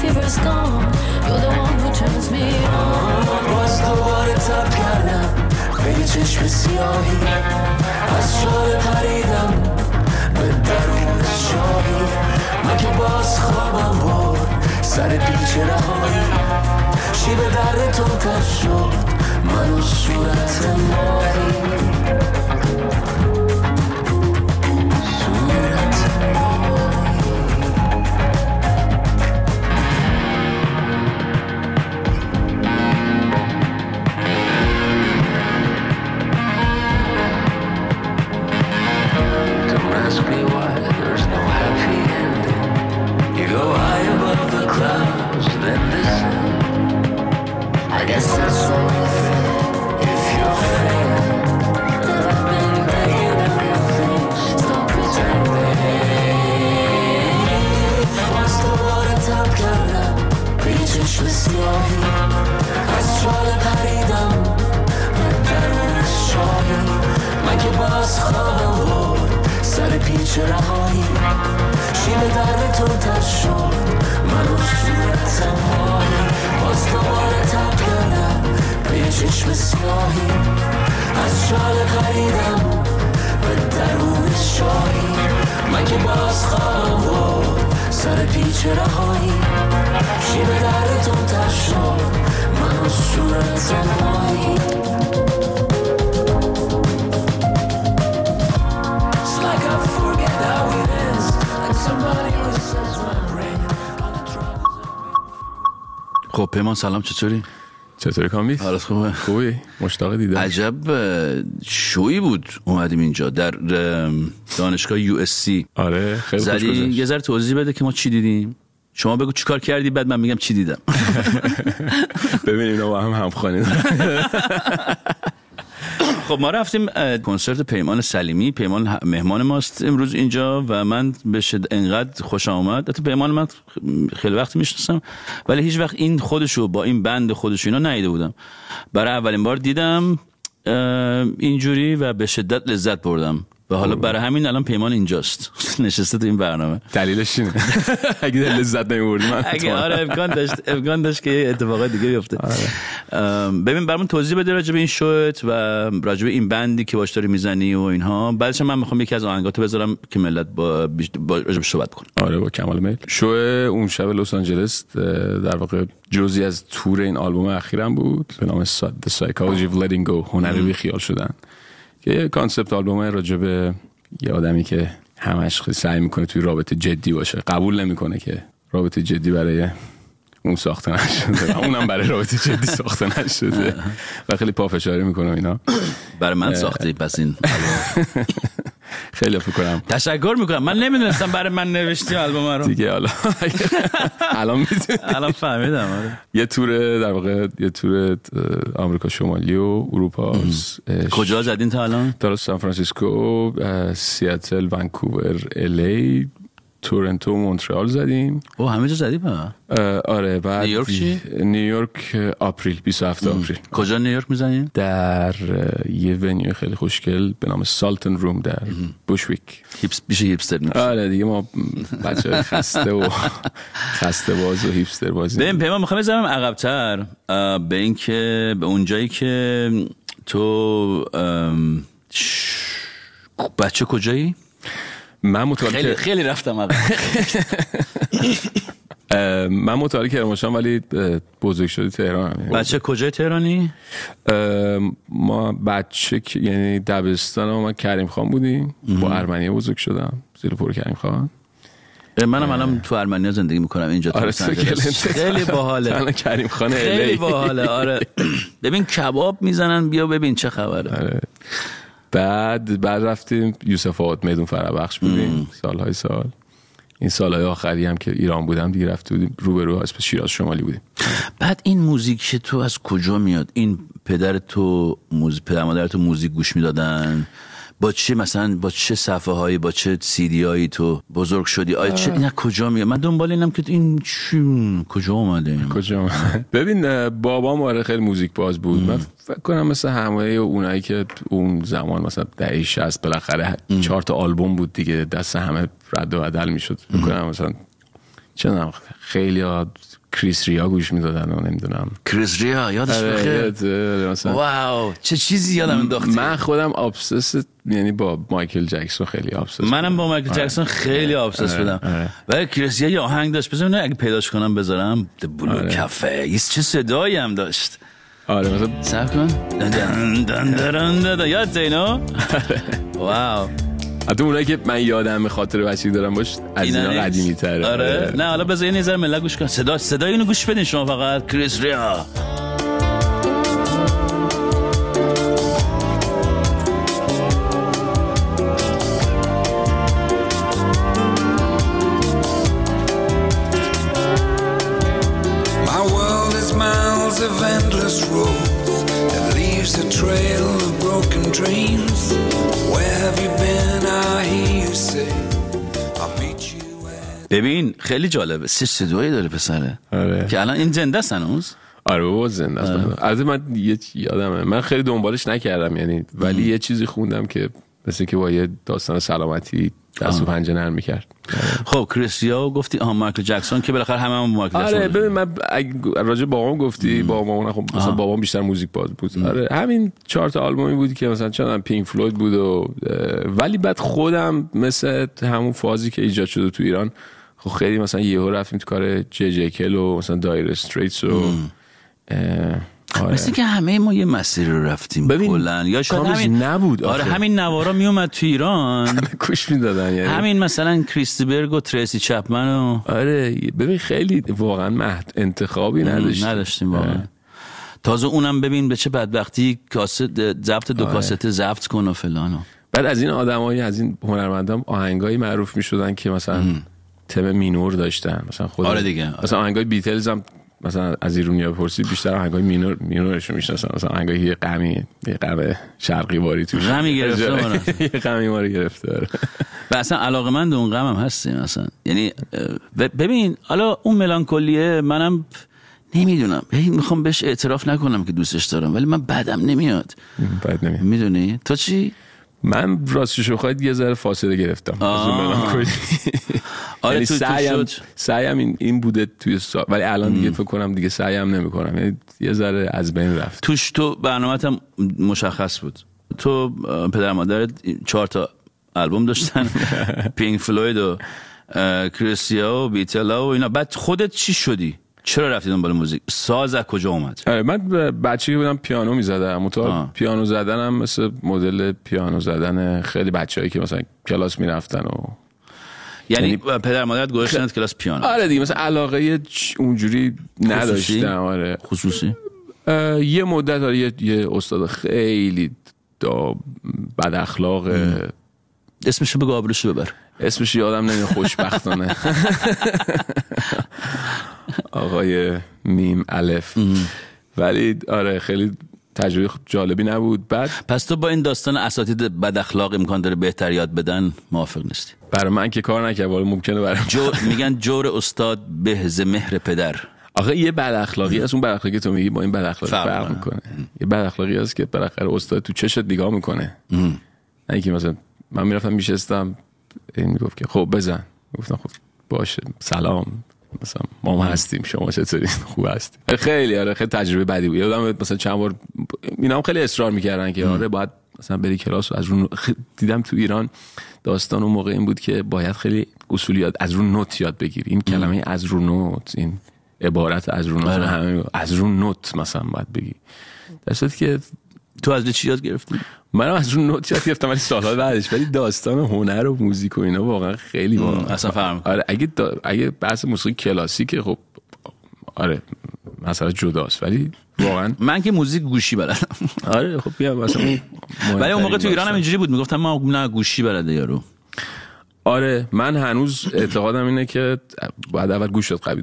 Fever's gone. The one who me on. باز شال پریدم به درون شاهی من که باز خوابم برد سر پیچ رهایی شیب در تو تر شد من و صورت ماهی چشم سیاهی از شال پریدم به درون شاهی من که باز خوابم برد سر پیچ رهایی شیب در تو تر شد من و صورتم ماهی باز دوباره تب کردم یه چشم سیاهی از شال پریدم به درون شاهی من که باز خوابم برد سر پیچ رهایی شیب در تو تر شد من و my brain. خب پیمان سلام چطوری؟ چطوری کامی؟ حالت خوبه؟ خوبی؟ مشتاق دیدم عجب شویی بود اومدیم اینجا در دانشگاه یو اس سی آره خیلی زدی؟ یه ذره توضیح بده که ما چی دیدیم. شما بگو چیکار کردی بعد من میگم چی دیدم. (laughs) ببینیم اینا با هم همخوانی. (laughs) خب ما رفتیم کنسرت پیمان سلیمی. پیمان مهمان ماست امروز اینجا و من به شد انقدر خوش آمد. حتی پیمان من خیلی وقت می‌شناسم ولی هیچ وقت این خودشو با این بند خودشو اینا ندیده بودم. برای اولین بار دیدم اینجوری و به شدت لذت بردم. و حالا برای همین الان پیمان اینجاست. (laughs) نشسته تو این برنامه. دلیلش اینه. (laughs) اگه دل لذت نمیبردی من اگه آره امکان داشت (laughs) امکان داشت که اتفاقات دیگه بیفته. ام، ببین برامون توضیح بده راجع به این شوت و راجع به این بندی که باش داری می‌زنی و اینها. بعدش من می‌خوام یکی از آهنگاتو بذارم که ملت با, با راجع به صحبت کنن آره با کمال میل. شو اون شب لس آنجلس در واقع جزی از تور این آلبوم اخیرم بود. به نام The Psychology of Letting Go هنر بی خیال شدن. که یه concept album راجع به یه آدمی که همش سعی می‌کنه توی رابطه جدی باشه قبول نمی‌کنه که رابطه جدی برای اون ساخته نشده و اونم برای رابطه جدی ساخته نشده و خیلی پافشاری می‌کنه اینا. برای من ساخته پس این (laughs) خیلی فکر کنم. تشکر می‌کنم. من نمی‌دونستم برای من نوشتی آلبوم رو. دیگه حالا. (laughs) الان می‌دونی. الان فهمیدم آره. یه تور در واقع یه تور آمریکا شمالی و اروپا. کجا زدین تا الان؟ در سان فرانسیسکو سیاتل ونکوور LA تورنتو مونترال زدیم. او همه جا زدی آره بعد نیویورک چی؟ نیویورک April 27 April. کجا نیویورک می‌زنین؟ در یه venue خیلی خوشگل به نام Sultan Room در بوشویک. هیپس بیشه هیپستر میشه آره دیگه ما بچه خسته و خسته باز و هیپستر بازی ببین پیمان می‌خوام بذارم عقبتر به این که به اون جایی که تو بچه کجایی؟ من متولد خیلی که- خیلی رفتم (laughs) من متولد کرمانشاه ولی بزرگ شدی تهران بچه کجای تهرانی؟ ما بچه که- یعنی دبستان ما کریم خان بودیم. با ارمنیه بزرگ شدم. زیر پر کریم خان. منم الان تو ارمنیا زندگی می‌کنم اینجا آره تو. خیلی باحاله. الان کریم خان خیلی باحاله آره. (laughs) ببین کباب می‌زنن بیا ببین چه خبره. آره. بعد بعد رفتیم یوسف آباد میدون فرابخش بودیم سالهای سال. این سالهای آخری هم که ایران بودم دیگه رفته بودیم روبرو اسم شیراز شمالی بودیم. بعد این موزیک تو از کجا میاد؟ این پدر تو موز... پدر مادر تو موزیک گوش می‌دادن؟ با چه مثلا با چه صفحه هایی با چه سیدی هایی تو بزرگ شدی؟ آیا چه اینا کجا میاد من دنبال اینم که این چون کجا اومده کجا ببین بابام آره خیلی موزیک باز بود. من فکر کنم مثل همه اونایی که اون زمان مثلا دهه 60 بالاخره چهار تا آلبوم بود دیگه دست همه رد و بدل می‌شد. فکر کنم مثلا چه خیلی ها Chris Rea گوش می‌دادن و نمی‌دونم. Chris Rea یادش آره، بخیر یاد- wow چه چیزی یادم انداختی؟ من خودم obsessed یعنی با مایکل جکسون خیلی obsessed منم با مایکل آره. جکسون خیلی obsessed آره، بودم. ولی Chris Rea یه آهنگ داشت. بذار ببینم اگه پیداش کنم بذارم. Blue Cafe یه چه صدایی هم داشت. آره مثلا صبر کن. دن دن دن دن دن دن. یادت اینو؟ wow. (laughs) حتی اونایی که من یادم به خاطر بچگی دارم باش از اینا؟ قدیمی تره آره. نه حالا بذار یه نظر ملت گوش کن صدا صدا اینو گوش بدین شما فقط. کریس ریا. ببین خیلی جالبه. سه صدایی داره پسره. آره. که الان این زنده است هنوز؟ آره بابا زنده است. البته من یه چی یادمه. من خیلی دنبالش نکردم یعنی ولی یه چیزی خوندم که مثل که با یه داستان سلامتی دست و پنجه نرم می‌کرد. خب کریسیا گفتی؟ آها مایکل جکسون که بالاخره همه هم مایکل جکسون آره ببین من راجع بابام گفتی بابام خب مثلا بابام بیشتر موزیک باز بود. آره همین چهار تا آلبومی بود که مثلا چند پینک فلوید بود و ولی بعد خودم مثل همون فازی که ایجاد شده تو ایران خب خیلی مثلا یهو رفتیم تو کار جی جی کل و مثلا دایر استریتس و آره. مثل که همه ما یه مسیری رو رفتیم ببین، کلا یا شاید همین نبود آره آخه. همین نوارا می اومد تو ایران (laughs) کوش می‌دادن یعنی همین مثلا کریستیبرگ و تریسی چپمن و آره ببین خیلی واقعا مهد انتخابی نداشتیم نداشتیم واقعا تازه اونم ببین به چه بدبختی کاست ضبط دو آره. کاست ضبط کن و فلان. بعد از این آدمایی از این هنرمندان آهنگایی معروف می شدن که مثلا تم مینور داشتن. مثلا خود آره دیگه، آره. مثلا آهنگای بیتلز هم مثلا از ایرونیا بپرسی بیشتر آهنگای مینور مینورشو می‌شناسن. مثلا آهنگای یه غمی یه غم شرقی واری توش. غمی گرفته رو. (laughs) یه غمی ما رو گرفته آره. و اصلا علاقه من اون غم هم هستیم اصلا. یعنی ببین حالا اون melancholy ه منم نمی‌دونم. می‌خوام بهش اعتراف نکنم که دوستش دارم ولی من بعدم نمیاد. بعد نمی می‌دونی؟ تو چی؟ من راستش بخواید یه ذره فاصله گرفتم اون. آره یعنی تو, تو سعیم شد. سعیم این, این بوده توی سال ولی الان دیگه فکر کنم دیگه سعیم نمی‌کنم. یعنی یه ذره از بین رفت. توش تو برنامه هم مشخص بود. تو پدر مادرت چهار تا آلبوم داشتن. (laughs) پینک فلوید و اه، کریستیا و بیتلا و اینا. بعد خودت چی شدی؟ چرا رفتی دنبال موزیک؟ ساز از کجا اومد؟ آره من بچگی بودم پیانو می‌زدم. آه. پیانو زدن هم مثل مدل پیانو زدن خیلی بچه‌ای که مثلا کلاس می‌رفتن و یعنی یعنی- پدر مادرت گذاشتنت کلاس پیانو. آره دیگه مثلا علاقه اونجوری نداشتم آره. خصوصی؟ یه مدت آره یه, یه استاد خیلی دا بد اخلاق اسمشو بگو آبروشو ببر. اسمش یادم نمیاد خوشبختانه. (laughs) آقای میم الف. ولی آره خیلی تجربه جالبی نبود. بعد پس تو با این داستان اساتید بد اخلاق امکان داره بهتر یاد بدن؟ موافق نیستی. برای من که کار نکرد ولی ممکنه برای جو (laughs) میگن جور استاد به مهر پدر. آخه یه بد اخلاقی از اون بد اخلاقی تو میگی با این بد اخلاقی فرق. می‌کنه. یه بد اخلاقی هست که بالاخره استاد تو چشت نگاه می‌کنه. نه اینکه مثلا من می‌رفتم میشستم این می‌گفت که خب بزن. گفتم خب باشه سلام. مثلا ما هم هستیم شما چطوری؟ (laughs) خوب هستیم. خیلی آره خیلی تجربه بدی بود. یادم مثلا چند بار اینا هم خیلی اصرار می‌کردن که آره باید مثلا بری کلاس و از رو دیدم تو ایران داستان اون موقع این بود که باید خیلی اصولیات از رو نوت یاد بگیری. این کلمه از رو نوت این عبارت از رو نوت آره. همه. از رو نوت مثلا باید بگی. در که تو از چی یاد گرفتی؟ منم از رو نوت یاد گرفتم ولی سالها بعدش. ولی داستان هنر و موزیک و اینا واقعا خیلی واقعا اصلا می‌کنه. آره اگه دا... اگه بحث موسیقی کلاسیکه خب آره مثلا جداست. ولی واقعا (laughs) من که موزیک گوشی بلدم. آره خب بیا مثلا اون (laughs) ولی اون موقع تو ایران هم. اینجوری بود. می‌گفتم ما نه گوشی بلده یارو. آره من هنوز اعتقادم اینه که باید اول گوشت قوی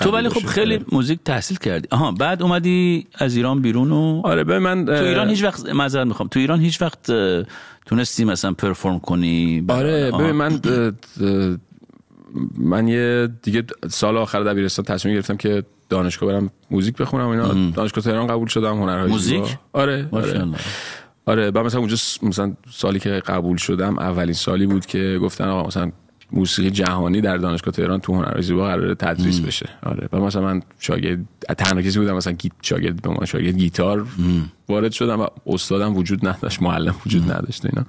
تو ولی خب. خیلی موزیک تحصیل کردی آها بعد اومدی از ایران بیرون و آره به من تو ایران هیچ وقت معذرت می‌خوام تو ایران هیچ وقت تونستی مثلا پرفورم کنی آره. ببین من اه، اه، من یه دیگه سال آخر دبیرستان تصمیم گرفتم که دانشگاه برم موزیک بخونم اینا دانشگاه تهران قبول شدم هنرهای موزیک؟ آره آره. آره بعد مثلا اونجا مثلا سالی که قبول شدم اولین سالی بود که گفتن آقا مثلا موسیقی جهانی در دانشگاه تهران تو هنرهای زیبا قراره تدریس بشه. آره بعد مثلا من شاگرد تنها کسی بودم مثلا گیت شاگرد به عنوان شاگرد گیتار وارد شدم و استادم وجود نداشت معلم وجود نداشت و اینا.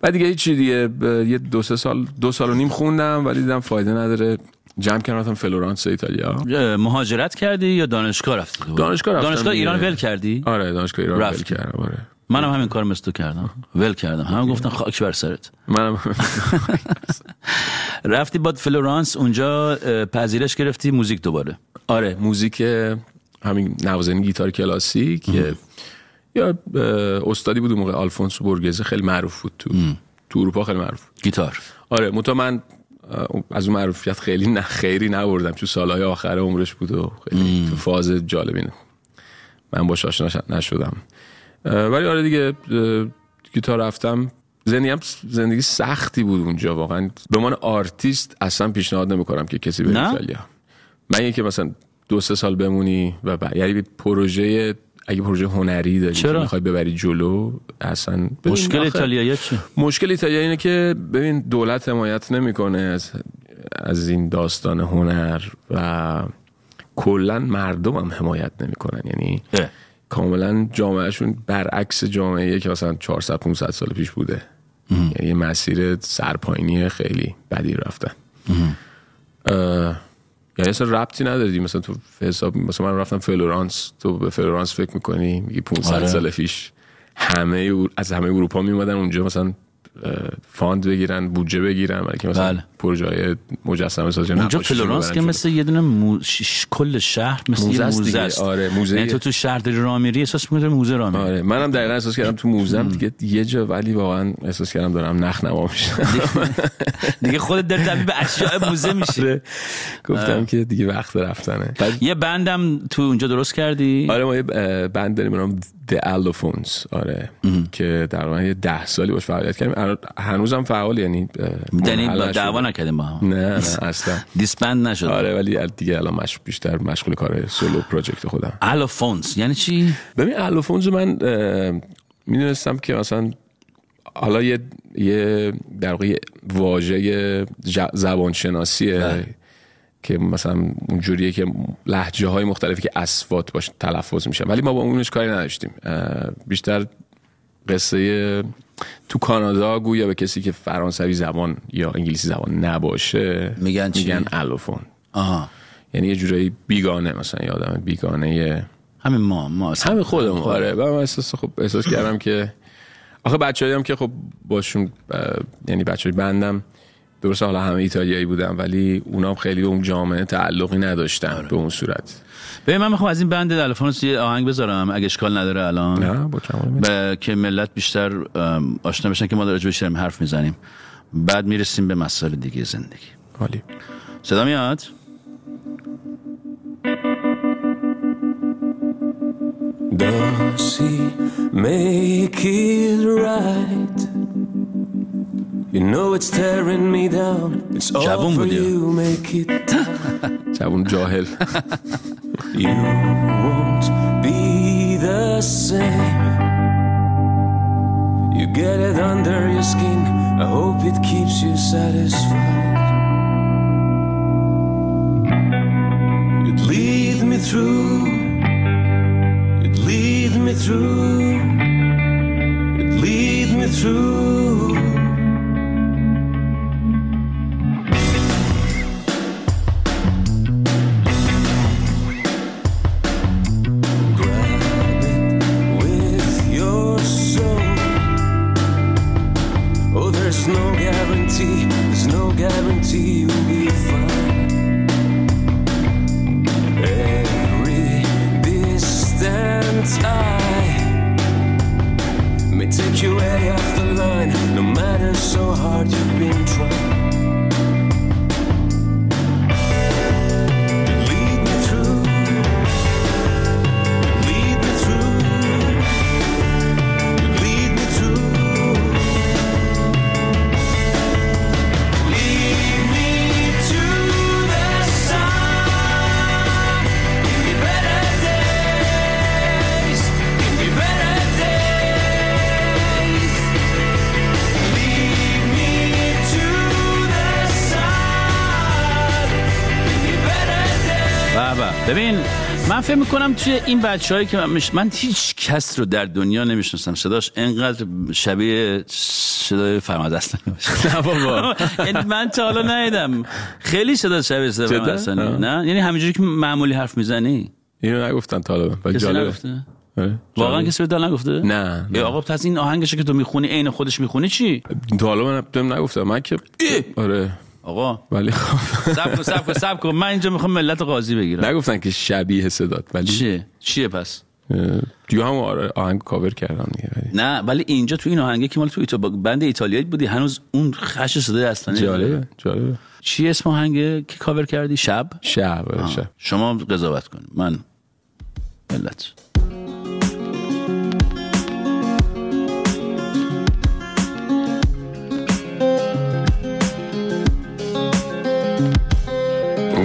بعد دیگه هیچی دیگه؟ یه دو سه سال دو سال و نیم خوندم ولی دیدم فایده نداره. جمع کردم رفتم فلورانس ایتالیا. مهاجرت کردی یا دانشگاه رفتی؟ دانشگاه رفتم دانشگاه. ایران ول کردی؟ آره دانشگاه ایران ول. کردم آره. منم همین کار مثل تو کردم. ول کردم. همه گفتن خاک بر سرت. منم. (laughs) رفتی با فلورانس اونجا پذیرش گرفتی موزیک دوباره. آره موزیک همین نوازندگی گیتار کلاسیک یا استادی بود موقع Alfonso Borghese. خیلی معروف بود تو تو اروپا خیلی معروف. گیتار. آره منتها من از اون معروفیت خیلی نه خیری نبردم. چون سالهای آخر عمرش بود و خیلی تو فاز جالبی نه. من باش آشنا نشدم. ولی آره دیگه اه، گیتار رفتم زندگی هم زندگی سختی بود اونجا واقعا به عنوان آرتیست اصلا پیشنهاد نمی‌کنم که کسی بره؟ ایتالیا من که مثلا دو سه سال بمونی و بعد یعنی پروژه اگه پروژه هنری داری چرا؟ که می‌خوای ببری جلو اصلا مشکل ایتالیایی چی مشکل ایتالیا اینه که ببین دولت حمایت نمی‌کنه از از این داستان هنر و کلا مردم هم حمایت نمی‌کنن یعنی اه. کاملا جامعه‌شون برعکس جامعه که مثلا 400 500 سال پیش بوده. یعنی یه مسیر سرپایینی خیلی بدی رفتن. یعنی اصلا ربطی نداره. مثلا تو حساب مثلا من رفتم فلورانس تو به فلورانس فکر می‌کنی میگی 500 آره. سال پیش همه از همه اروپا میومدن اونجا مثلا fund بگیرن بودجه بگیرن برای که مثلا بله. پروژه های مجسمه سازی اونجا فلورانس که. مثل یه دونه مو... ش- کل شهر مثل موزه یه است موزه. است آره، موزه. یعنی تو تو شهر داری راه میری احساس می‌کنی موزه راه آره منم دقیقا احساس کردم تو موزم دیگه یه جا ولی واقعا احساس کردم دارم نخ نما میشم دیگه خودت داری تبدیل به اشیاء موزه میشی آره. گفتم که دیگه وقت رفتنه یه بندم تو اونجا درست کردی آره ما یه بند داریم نام The Allophones آره که در یه ده سالی باش فعالیت کردیم هنوزم فعال یعنی یعنی. دعوا نکردیم با هم. نه نه اصلا. (laughs) دیسبند نشد. آره ولی دیگه الان مش... بیشتر مشغول کار سولو پروژکت خودم. الوفونس یعنی چی؟ ببین الوفونز من می‌دونستم که مثلا حالا یه, یه در واقع واژه زبانشناسیه بله. که مثلا اونجوریه که لحجه های مختلفی که اسوات باش تلفظ میشن. ولی ما با اونش کاری نداشتیم. بیشتر قصه تو کانادا گویا به کسی که فرانسوی زبان یا انگلیسی زبان نباشه میگن چی؟ میگن الوفون آها. یعنی یه جورایی بیگانه مثلا یه آدم بیگانه همین ما ما همین خودمون آره. و من احساس خب احساس کردم که آخه بچه‌ای هم که خب باشون اه، یعنی بچه بندم درسته حالا همه ایتالیایی بودن ولی اونا خیلی به اون جامعه تعلقی نداشتن به اون صورت. ببین من می‌خوام از این بند الوفونس یه آهنگ بذارم. اگه اشکال نداره الان. نه با کمال که ملت بیشتر آشنا بشن که ما در بیشتر حرف می‌زنیم. بعد می‌رسیم به مسائل دیگه زندگی. عالی. صدا میاد؟ Does he make it right? You know it's tearing me down. It's all for you. you make it. (laughs) 잘 (laughs) you won't be the same. You get it under your skin. I hope it keeps you satisfied. You'd lead me through. You'd lead me through. You'd lead me through. فکر می‌کنم توی این بچه هایی که من, مش... من هیچ کس رو در دنیا نمی‌شناسم. صداش انقدر شبیه صدای فرماد اصلا (laughs) نه بابا. (laughs) یعنی من تا حالا ندیدم. خیلی صدا شبیه صدای فرماد. نه؟ یعنی همینجوری که معمولی حرف می‌زنی؟ اینو نگفتن تا حالا. کسی نگفته؟ آره، واقعا. کسی به دل نگفته؟ نه ای آقا پس این آهنگش که تو می‌خونی عین خودش می‌خونی چی؟ تا حالا من نگفتم من که آره. آقا. ولی خب. سب کن سب کن سب کن. من اینجا می‌خوام ملت قاضی بگیرم. نگفتن که شبیه صدات ولی چیه؟ چیه پس؟ دیگه هم آره آهنگ کاور کردم دیگه ولی نه ولی اینجا تو این آهنگه که مال تو ایتا... بند ایتالیایی بودی هنوز اون خش صدای اصلا جالبه جالبه. چی اسم آهنگه که کاور کردی؟ شب؟ شب آره،. شب. شما قضاوت کن. من ملت.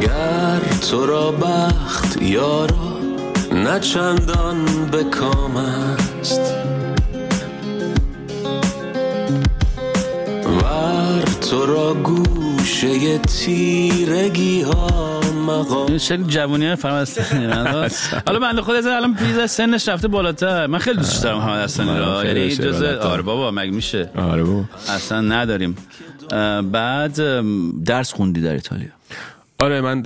گر تو را بخت یارا نه چندان به کام است. ور تو را گوشه تیرگی ها مقام. شکل جوانی های فرمد اصلانی (laughs) حالا بنده خود از الان پیز سنش رفته بالاتر. من خیلی دوستش دارم محمد را آره، خیلی یعنی جز. آره بابا مگه میشه؟ آره بابا. اصلا نداریم. بعد درس خوندی در ایتالیا؟ آره من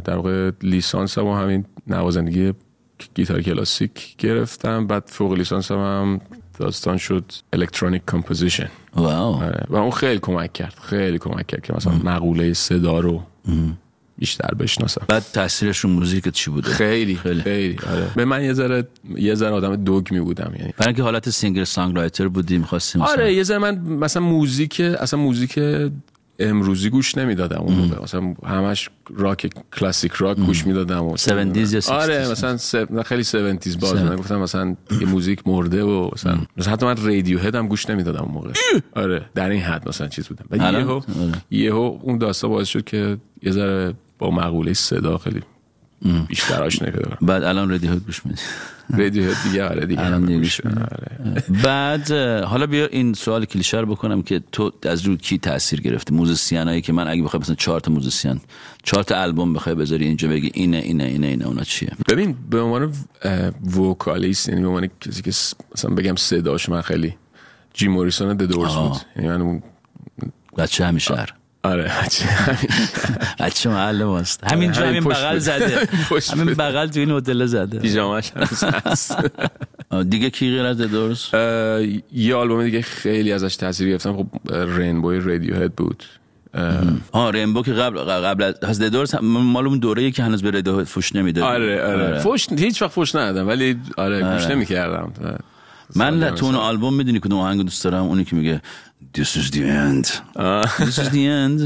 در واقع لیسانس هم همین نوازندگی گیتار کلاسیک گرفتم. بعد فوق لیسانس هم داستان شد electronic composition wow. و اون خیلی کمک کرد خیلی کمک کرد که مثلا مقوله صدا رو بیشتر بشناسم. بعد تاثیرش رو موزیکت چی بوده؟ خیلی خیلی. خیلی, آره. به من یه ذره یه ذره آدم دگمی بودم یعنی. برای اینکه حالت singer songwriter بودی می‌خواستیم آره یه ذره من مثلا موزیک اصلا موزیک امروزی گوش نمی‌دادم اون موقع مثلا همش راک کلاسیک راک گوش می‌دادم و 70s یا 60s. آره مثلا س... نه، خیلی 70s باز. من گفتم مثلا یه موزیک مرده و مثلا مثلا حتی من رادیو هد هم گوش نمی‌دادم اون موقع آره در این حد مثلا چیز بودم و الان؟ یهو آره. یهو اون داستان باعث شد که یه ذره با مقوله صدا خیلی بیشتر آشنایی پیدا کنم. بعد الان ردی هود گوش میدی. رادیو هد دیگه آره دیگه. الان دیگه میدم. آره. بعد حالا بیا این سوال کلیشه رو بکنم که تو از رو کی تاثیر گرفتی؟ موزیسینایی که من اگه بخوام مثلا چهار تا موزیسین چهار تا البوم بخوای بذاری اینجا بگی اینه اینه اینه اینه اونا چیه؟ ببین به عنوان vocalist یعنی به عنوان کسی که مثلا بگم صداش من خیلی Jim Morrison The Doors. بود. یعنی من بچه همین شهر. آره بچه ماست. همینجا همین همین پشت بغل بود. زده. همین. بغل تو این هتل زده. پیژامش (laughs) هست. دیگه کی غیر از اه، یه آلبوم دیگه خیلی ازش تاثیر گرفتم. خب رینبوی رادیو هد بود ها رینبو که قبل قبل از- هم- مال اون دوره که هنوز به ردیو فوش نمیده آره آره. فوش هیچ وقت فوش ندادم ولی آره گوش آره. نمی‌کردم. من تو اون آلبوم می‌دونی کدوم آهنگ دوست دارم؟ اونی که میگه This is the end. (laughs) This is the end.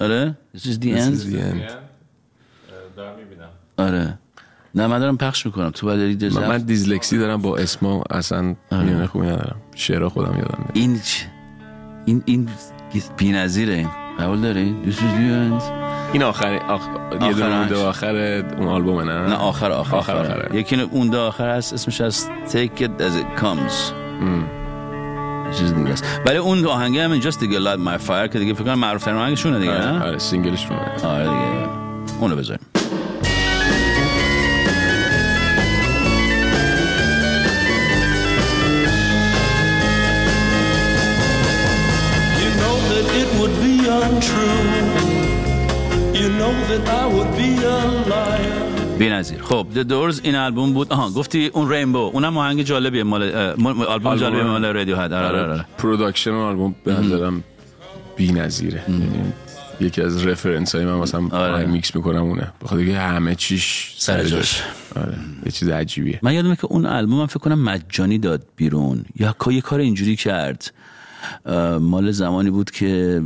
آره. This is the end. آره. نه من دارم پخش می‌کنم. تو باید من, من دیزلکسی دارم با اسما اصلا میونه خوبی ندارم. شعرها خودم یادم میاد این چ- این این بی‌نظیره. این قبول داری؟ This is the end. این آخر آخ... یه دونه. مونده آخر اون آلبومه نه؟ نه آخر آخر آخر آخر, آخره. یکی اون آخر هست اسمش از Take it as it comes. چیز دیگه است. ولی اون آهنگه هم اینجاست دیگه Light My Fire که دیگه فکر کنم معروف ترین آهنگشونه دیگه آره, نه؟ آره سینگلش رو آره دیگه. اونو بذاریم. You know that it would be untrue. You know that I would be a liar. بی نظیر. خب The Doors این آلبوم بود. آها گفتی In Rainbows اونم آهنگ جالبیه. مال آلبوم جالبیه مال Radiohead آره آره آره. production اون آلبوم به نظرم بی نظیره. یکی از رفرنس های من مثلا آره. آره. میکس می‌کنم اونه. بخاطر که همه چیش سر جاش. آره یه چیز عجیبیه. من یادمه که اون آلبوم هم فکر کنم مجانی داد بیرون. یا یه کار اینجوری کرد. مال زمانی بود که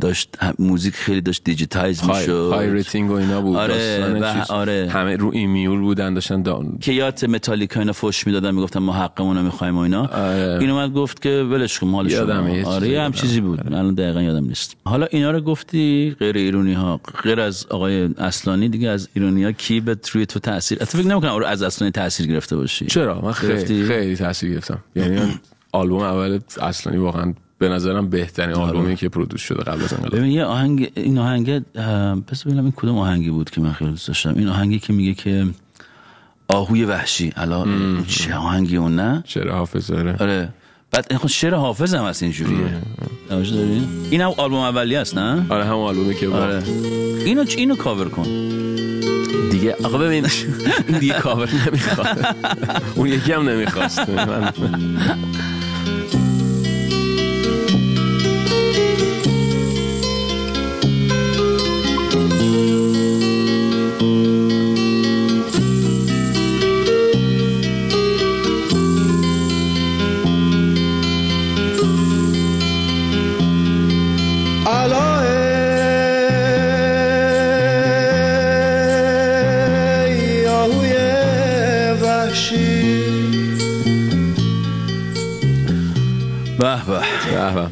داشت موزیک خیلی داشت دیجیتایز می‌شد های ریتینگ و اینا بود آره، و-. آره. همه رو ایمیول بودن داشتن دان که یاد متالیکا اینا فوش می‌دادن می‌گفتن ما حقمون رو می‌خوایم و اینا آره. این اومد گفت که ولش کن مال شما آره هم. چیزی بود الان دقیقا یادم نیست حالا اینا رو گفتی غیر ایرونی ها غیر از آقای اصلانی دیگه از ایرونی ها کی به روی تو تاثیر فکر نمی‌کنم از اصلانی تاثیر گرفته باشی چرا من خیلی؟ خیلی تاثیر گرفتم یعنی آلبوم اول اصلا واقعا به نظرم بهترین آلبومی که پرودوس شده قبل از انقلاب. ببین یه آهنگ این آهنگ پس ببینم این کدوم آهنگی بود که من خیلی دوست داشتم. این آهنگی که میگه که آهوی وحشی. الان چه آهنگی اون نه؟ چرا حافظ داره آره. بعد این خود شعر حافظ هم هست اینجوریه. توجه داری؟ این هم آلبوم اولی است نه؟ آره هم آلبومی که با- آره. اینو اینو کاور کن. دیگه آقا ببین این (laughs) دیگه کاور نمی‌خواد اون یکی هم نمی‌خواست. (laughs) به.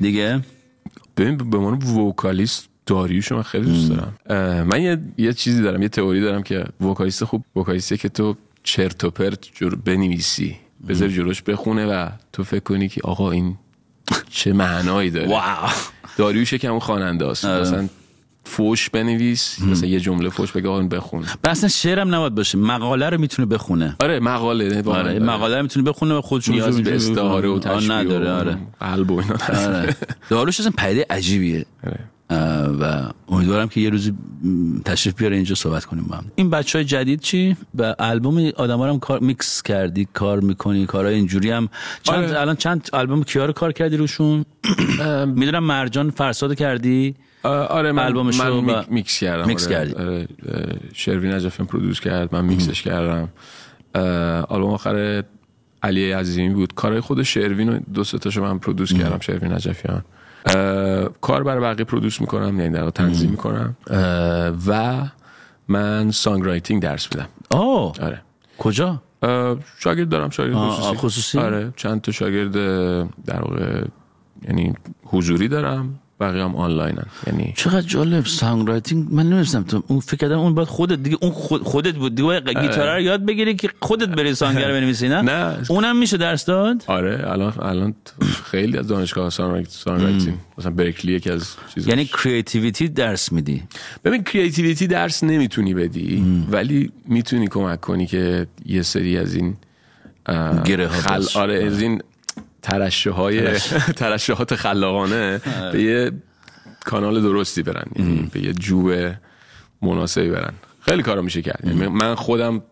دیگه؟ ببین به عنوان وکالیست داریوش من خیلی دوست دارم. من یه, یه چیزی دارم یه تئوری دارم که وکالیست خوب وکالیستی که تو چرت و پرت جور بنویسی بذاری جلوش بخونه و تو فکر کنی که آقا این چه معنایی داره. واو. داریوش که همون خواننده است. آره. مثلا فوش بنویس مثلا یه جمله فوش بگه این بخون. و اصلا شعرم نباید باشه مقاله رو می‌تونه بخونه. آره مقاله آره این مقاله رو می‌تونه بخونه و خودش نیازی به استعاره و تشبیه نداره و آره. قلب و اینا. آره. داروش اصلا پیده عجیبیه. آره. و امیدوارم که یه روزی تشریف بیاره اینجا صحبت کنیم با هم. این بچه های جدید چی؟ به آلبوم آدم هم کار میکس کردی کار می‌کنی کارهای اینجوری هم. چند آره. الان چند آلبوم کیا رو کار کردی روشون؟ می‌دونم مرجان فرساد کردی. آره من, من میک- با- میکس کردم میکس آره. آره. شروین produce کرد من میکسش کردم. آلبوم آخر علی عزیزی بود. کارهای خود شروین رو دو سه تاشو من produce کردم شروین نجفیان. کار برای بقیه produce می‌کنم یعنی در تنظیم می‌کنم. و من songwriting درس میدم. آه. آره. کجا؟ شاگرد دارم شاگرد خصوصی. خصوصی؟ آره چند تا شاگرد در واقع یعنی حضوری دارم. بقیه هم آنلاینن. یعنی چقدر جالب. songwriting من نمی‌دونستم تو اون فکر کردم اون باید خودت دیگه اون خود خودت بود. دیگه گیتار رو یاد بگیری که خودت بری song رو بنویسی نه؟ نه. اونم میشه درس داد؟ آره الان الان خیلی از دانشگاه songwriting مثلا برکلی یکی از چیزا یعنی creativity درس میدی. ببین creativity درس نمی‌تونی بدی ولی می‌تونی کمک کنی که یه سری از این گره ها خل... آره از این ترشه های (laughs) ترشحات خلاقانه. به یه کانال درستی برن. یعنی به یه جوب مناسبی برن. خیلی کارا میشه کرد. یعنی من خودم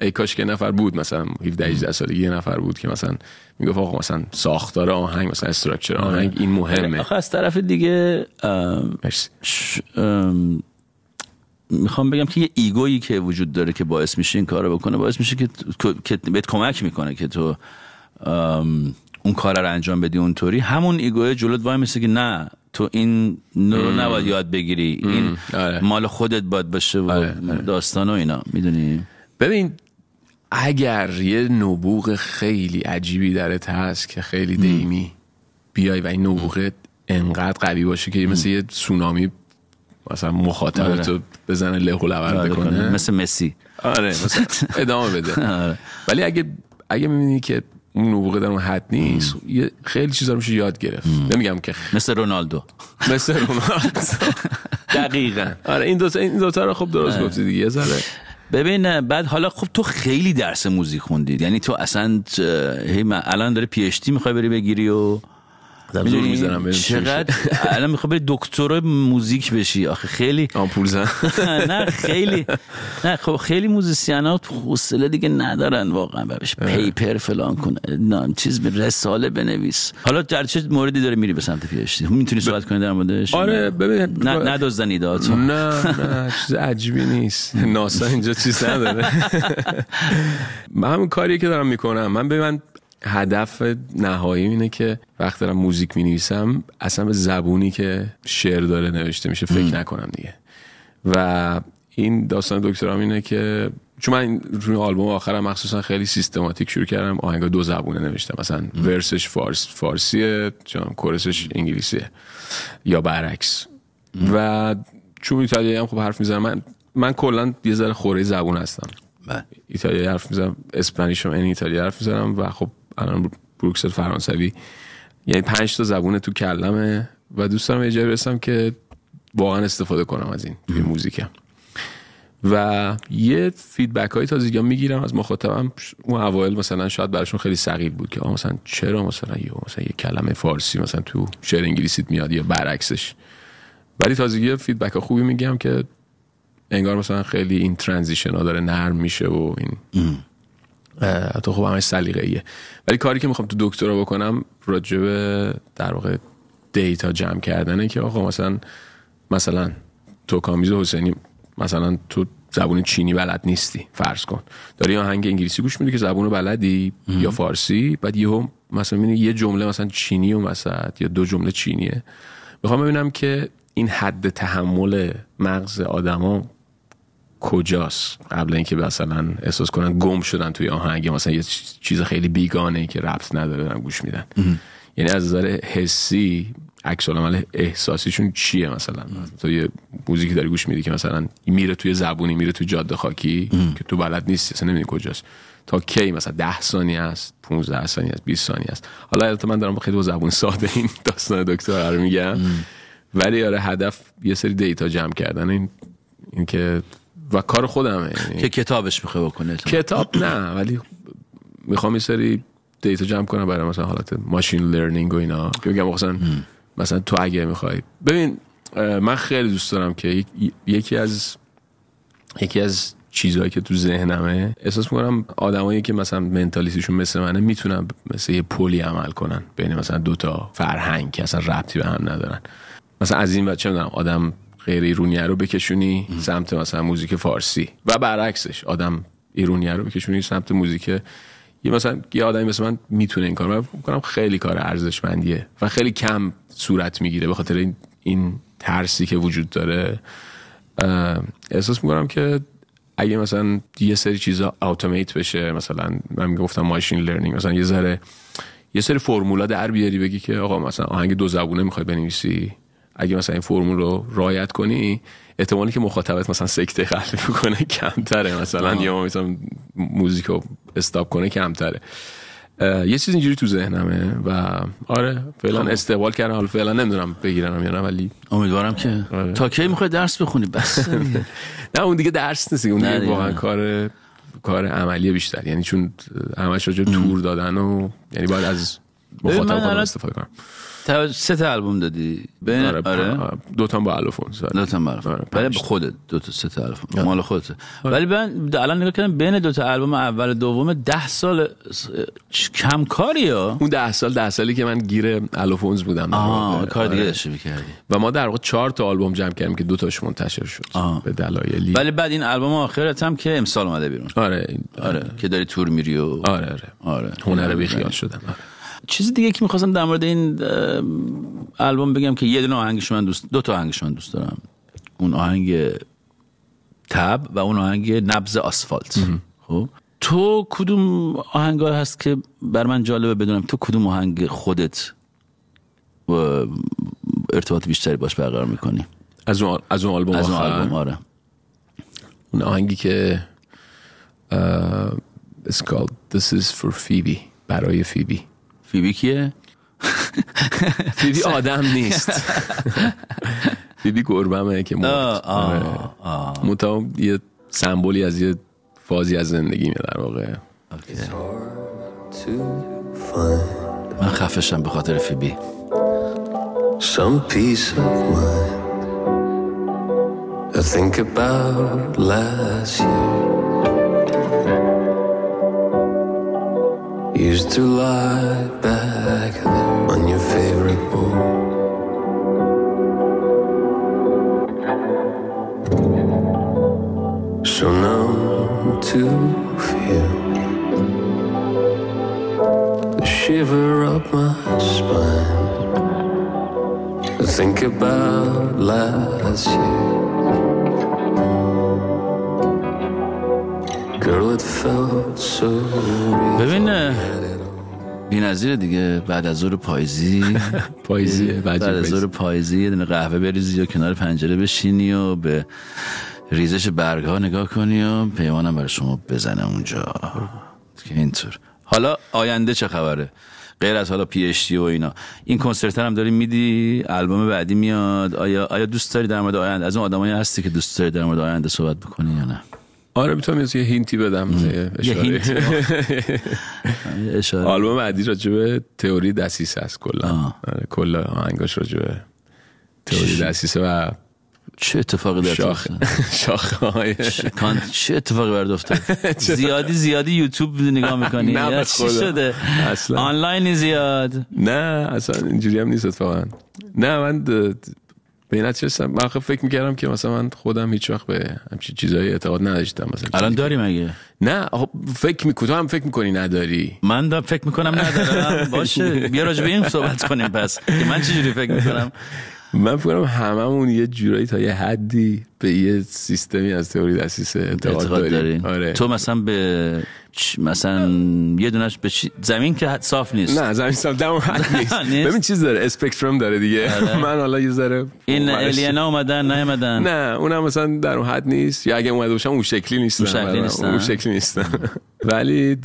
ای کاش که نفر بود مثلا 17 18 سالگی یه نفر بود که مثلا می‌گفت آقا مثلا ساختار آهنگ مثلا استراکچر آهنگ این مهمه. آخه از طرف دیگه ام، ش- ام، می‌خوام بگم که یه ایگویی که وجود داره که باعث میشه این کار رو بکنه باعث میشه که که بهت کمک می‌کنه که تو ام، اون کار رو انجام بدی اونطوری همون ایگوی جلوت وای میسه که نه تو این رو نباید یاد بگیری. این آره. مال خودت باید باشه و آره، آره. داستان و اینا. می‌دونی؟ ببین اگر یه نبوغ خیلی عجیبی درت هست که خیلی دیمی بیای و این نبوغ انقدر قوی باشه که مثل یه سونامی مثلا مخاطب آره. تو بزنه له و کنه مثل مسی. آره مثلا (laughs) ادامه بده. آره. ولی اگه اگه می‌بینی که اون نبوغ در اون حد نیست. یه خیلی چیزا رو میشه یاد گرفت. نمیگم که مثل رونالدو. مثل رونالدو. (laughs) دقیقا. آره این دوتا این دوتا رو خب درست گفتی دیگه یه ذره. ببین بعد حالا خب تو خیلی درس موزیک خوندید. یعنی تو اصلا هی الان داری پی اچ دی می‌خوای بری بگیری و چقدر الان می‌خوای بری دکترا موزیک بشی؟ آخه خیلی آمپول زن. (laughs) نه خیلی. نه خب خیلی musician ها حوصله دیگه ندارن واقعا. بهش paper فلان کن. نه چیز یه رساله بنویس. حالا در چه موردی داره میری به سمت PhD می‌تونی صحبت کنی در موردش؟ آره ببین نه ندزدن ایدهاتو نه نه چیز عجیبی نیست. (laughs) ناسا اینجا چیز نداره. (laughs) من همون کاری که دارم می‌کنم. من به من هدف نهایی اینه که وقتی دارم موزیک می نویسم اصلا به زبونی که شعر داره نوشته میشه فکر نکنم دیگه. و این داستان دکترام اینه که چون من روی آلبوم آخرم مخصوصا خیلی سیستماتیک شروع کردم آهنگا دو زبونه نوشتم. مثلا ورسش فارس فارسیه چون کورسش انگلیسیه. یا برعکس. و چون ایتالیایی هم خب حرف می‌زنم من من کلا یه ذره خوره زبون هستم. بله. ایتالیایی حرف می‌زنم Spanish هم این ایتالیایی حرف می‌زنم و خب الان بروکسل فرانسوی. یعنی پنج تا زبون تو کله‌مه و دوست دارم یه جایی برسم که واقعا استفاده کنم از این توی موزیکم. و یه feedback های تازگی می‌گیرم از مخاطبم. اون اوایل مثلا شاید براشون خیلی ثقیل بود که مثلا چرا مثلا یه مثلا یه کلمه فارسی مثلا تو شعر انگلیسیت میاد یا برعکسش. ولی تازگی feedback های خوبی می‌گیرم که انگار مثلا خیلی این ترانزیشن ها داره نرم میشه و این تو خب همش سلیقه ایه ولی کاری که می‌خوام تو دکترا بکنم راجع به در واقع دیتا جمع کردنه که آقا مثلا مثلا تو کامیز حسینی مثلا تو زبون چینی بلد نیستی فرض کن. داری آهنگ انگلیسی گوش میدی که زبون بلدی یا فارسی بعد یهو مثلا می‌بینی یه جمله مثلا چینی و مثلا یا دو جمله چینیه. می‌خوام ببینم که این حد تحمل مغز آدما کجاست؟ قبل اینکه مثلا احساس کنن گم شدن توی آهنگ مثلا یه چیز خیلی بیگانه که ربط نداره دارن گوش میدن. یعنی از نظر حسی عکس العمل احساسیشون چیه مثلا؟ تو یه موزیکی داری گوش میدی که مثلا میره توی زبونی میره توی جاده خاکی که تو بلد نیستی اصلا نمی‌دونی کجاست. تا کی مثلا 10 ثانیه است 15 ثانیه است 20 ثانیه است. حالا البته من دارم با خیلی با زبون ساده این (laughs) داستان دکتر رو میگم. ولی آره هدف یه سری data جمع کردن این این که و کار خودمه. یعنی که کتابش می‌خوای بکنه کتاب نه ولی می‌خوام یه سری data جمع کنم برای مثلا حالت machine learning و اینا. که بگم مثلا مثلا تو اگه می‌خوای ببین من خیلی دوست دارم که یک- یکی از یکی از چیزهایی که تو ذهنمه احساس می‌کنم آدمایی که مثلا mentality شون مثل منه می‌تونن مثل یه پلی عمل کنن. بین مثلا دوتا فرهنگ که اصلا ربطی به هم ندارن. مثلا از این بچه می‌دونم آدم غیر ایرونیه رو بکشونی سمت مثلا موزیک فارسی. و برعکسش آدم ایرونیه رو بکشونی سمت موزیک. یه مثلا یه آدمی مثل من می‌تونه این کار من فکر کنم خیلی کار ارزشمندیه و خیلی کم صورت می‌گیره به خاطر این, این ترسی که وجود داره. احساس می‌کنم که اگه مثلا یه سری چیزا اتومات بشه مثلا من گفتم ماشین لرنینگ مثلا یه ذره یه سری فرمولا در بیاری بگی که آقا مثلا آهنگ دو زبونه می‌خوای بنویسی. اگه مثلا این فرمول رو رعایت کنی احتمالی که مخاطبت مثلا سکته قلبی بکنه کمتره. مثلا یا مثلا موزیک رو استاپ کنه کمتره. یه چیز اینجوری تو ذهنمه و آره فعلا استقبال کردم. حالا فعلا نمی‌دونم بگیرم یا نه ولی امیدوارم که آره. تا کی می‌خوای درس بخونی؟ بس. (laughs) نه اون دیگه درس نیست اون دیگه. واقعا کار کار عملی بیشتر. یعنی چون همش راجع تور دادن و یعنی باید از مخاطب استفاده کنم. تا- سه تا آلبوم دادی؟ بین؟ آره, آره؟ دو تا با الوفونس دو تا معرف آره، ولی. خودت دو تا سه تا آلبوم مال خودته ولی من الان نگاه کردم بین دو تا آلبوم اول و دوم ده سال س- چ- کم کاری ها اون ده سال ده سالی که من گیر الوفونز بودم. آه. کار دیگه آره. داشتی می‌کردی. و ما در واقع چهار تا آلبوم جمع کردیم که دو تاش منتشر شد. آه. به دلایلی. ولی بعد این آلبوم آخرت هم که امسال اومده بیرون. آره آره که داری تور میری و آره آره. آره. هنر بیخیال شدم. آره. چیز دیگه که می‌خواستم در مورد این آلبوم بگم که یه دونه آهنگش من دوست دو تا آهنگش من دوست دارم. اون آهنگ تب و اون آهنگ نبز آسفالت. خب؟ تو کدوم آهنگ هست که بر من جالبه بدونم؟ تو کدوم آهنگ خودت و ارتباط بیشتری باش برقرار می‌کنی؟ از اون از اون آلبوم از اون. آلبوم آره. اون آهنگی که uh, it's called This is for Phoebe برای فیبی. فیبی کیه؟ فیبی آدم نیست (laughs) فیبی گربمه که مرد آه، آه، آره. آه. متا یه سمبولی از یه فازی از زندگی در واقع من خفشم به خاطر فیبی some peace of mind. I think about last year. Used to lie back there on your favorite boat. So numb to feel the shiver up my spine. I think about last year. ببین بی نظیر دیگه بعد از ظهر پاییزی. (laughs) پاییزیه، بعد از ظهر پاییزی. یه دونه قهوه بریزی و کنار پنجره بشینی و به ریزش برگ ها نگاه کنی و پیمانم برای شما بزنه اونجا. که اینطور. حالا آینده چه خبره؟ غیر از حالا PhD و اینا. این کنسرت هم داری میدی؟ البوم بعدی میاد؟ آیا آیا دوست داری در مورد آینده؟ از اون آدمایی هستی که دوست داری در مورد آینده صحبت بکنی یا نه؟ آره می‌تونم یه hint ی بدم یه اشاره. hint. (laughs) اشاره. آلبوم بعدی راجع به تئوری دسیسه است کلا. آره، کلا آهنگاش راجع به تئوری دسیسه و چه اتفاقی در شاخ (laughs) شاخه های چه, کان... چه اتفاقی افتاد؟ (laughs) زیادی زیادی یوتیوب نگاه می‌کنی؟ نه، چی. شده؟ اصلا. آنلاینی زیاد؟ نه اصلا اینجوری هم نیست اتفاقا. نه من به این نتیجه رسیدم. من آخه فکر می‌کردم که مثلا من خودم هیچ وقت به همچین چیزایی اعتقاد نداشتم. مثلا الان داری مگه؟ نه خب فکر می‌کنی تو هم فکر می‌کنی نداری. من دا فکر می‌کنم ندارم. (laughs) باشه بیا راجع به این صحبت کنیم پس که من چجوری فکر می‌کنم؟ من فکر کنم هممون یه جورایی تا یه حدی به یه سیستمی از تئوری دسیسه اعتقاد, اعتقاد داری داریم. آره. تو مثلا به مثلا یه دونش به چی- زمین که حد- صاف نیست. نه زمین سال دم حد (laughs) نیست. نیست؟ ببین چیز داره اسپکترم داره دیگه. آره. (laughs) من حالا یه ذره این الینا اومدن نیومدن. نه اونم مثلا در اون حد نیست. یا اگه اومده باشم اون شکلی نیستن. اون شکلی. نیستن. اون شکلی نیستن. (laughs) ولی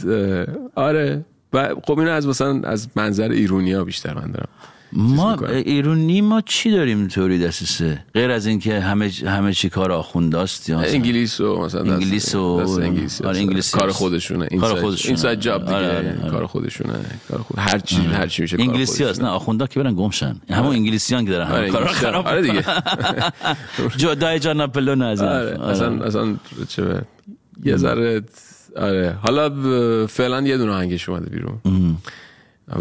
آره. و خب اینو از مثلا از منظر ایرونیا بیشتر من دارم. ما. ایرونی ما چی داریم تئوری دسیسه غیر از اینکه همه همه چی کار آخونداست یا انگلیس و مثلا انگلیس و- انگلیس آره، کار. خودشونه کار خودشونه. inside job دیگه آره، آره،. کار خودشونه کار خود هر چی هر چی میشه انگلیسی هست نه. آخوندا که برن گمشن همون انگلیسیان که دارن همه کارا. خراب آره دیگه. (laughs) جو دایی جان ناپلئون از این. اصلا اصلا چه یه ذره آره حالا فعلا یه دونه آهنگش اومده بیرون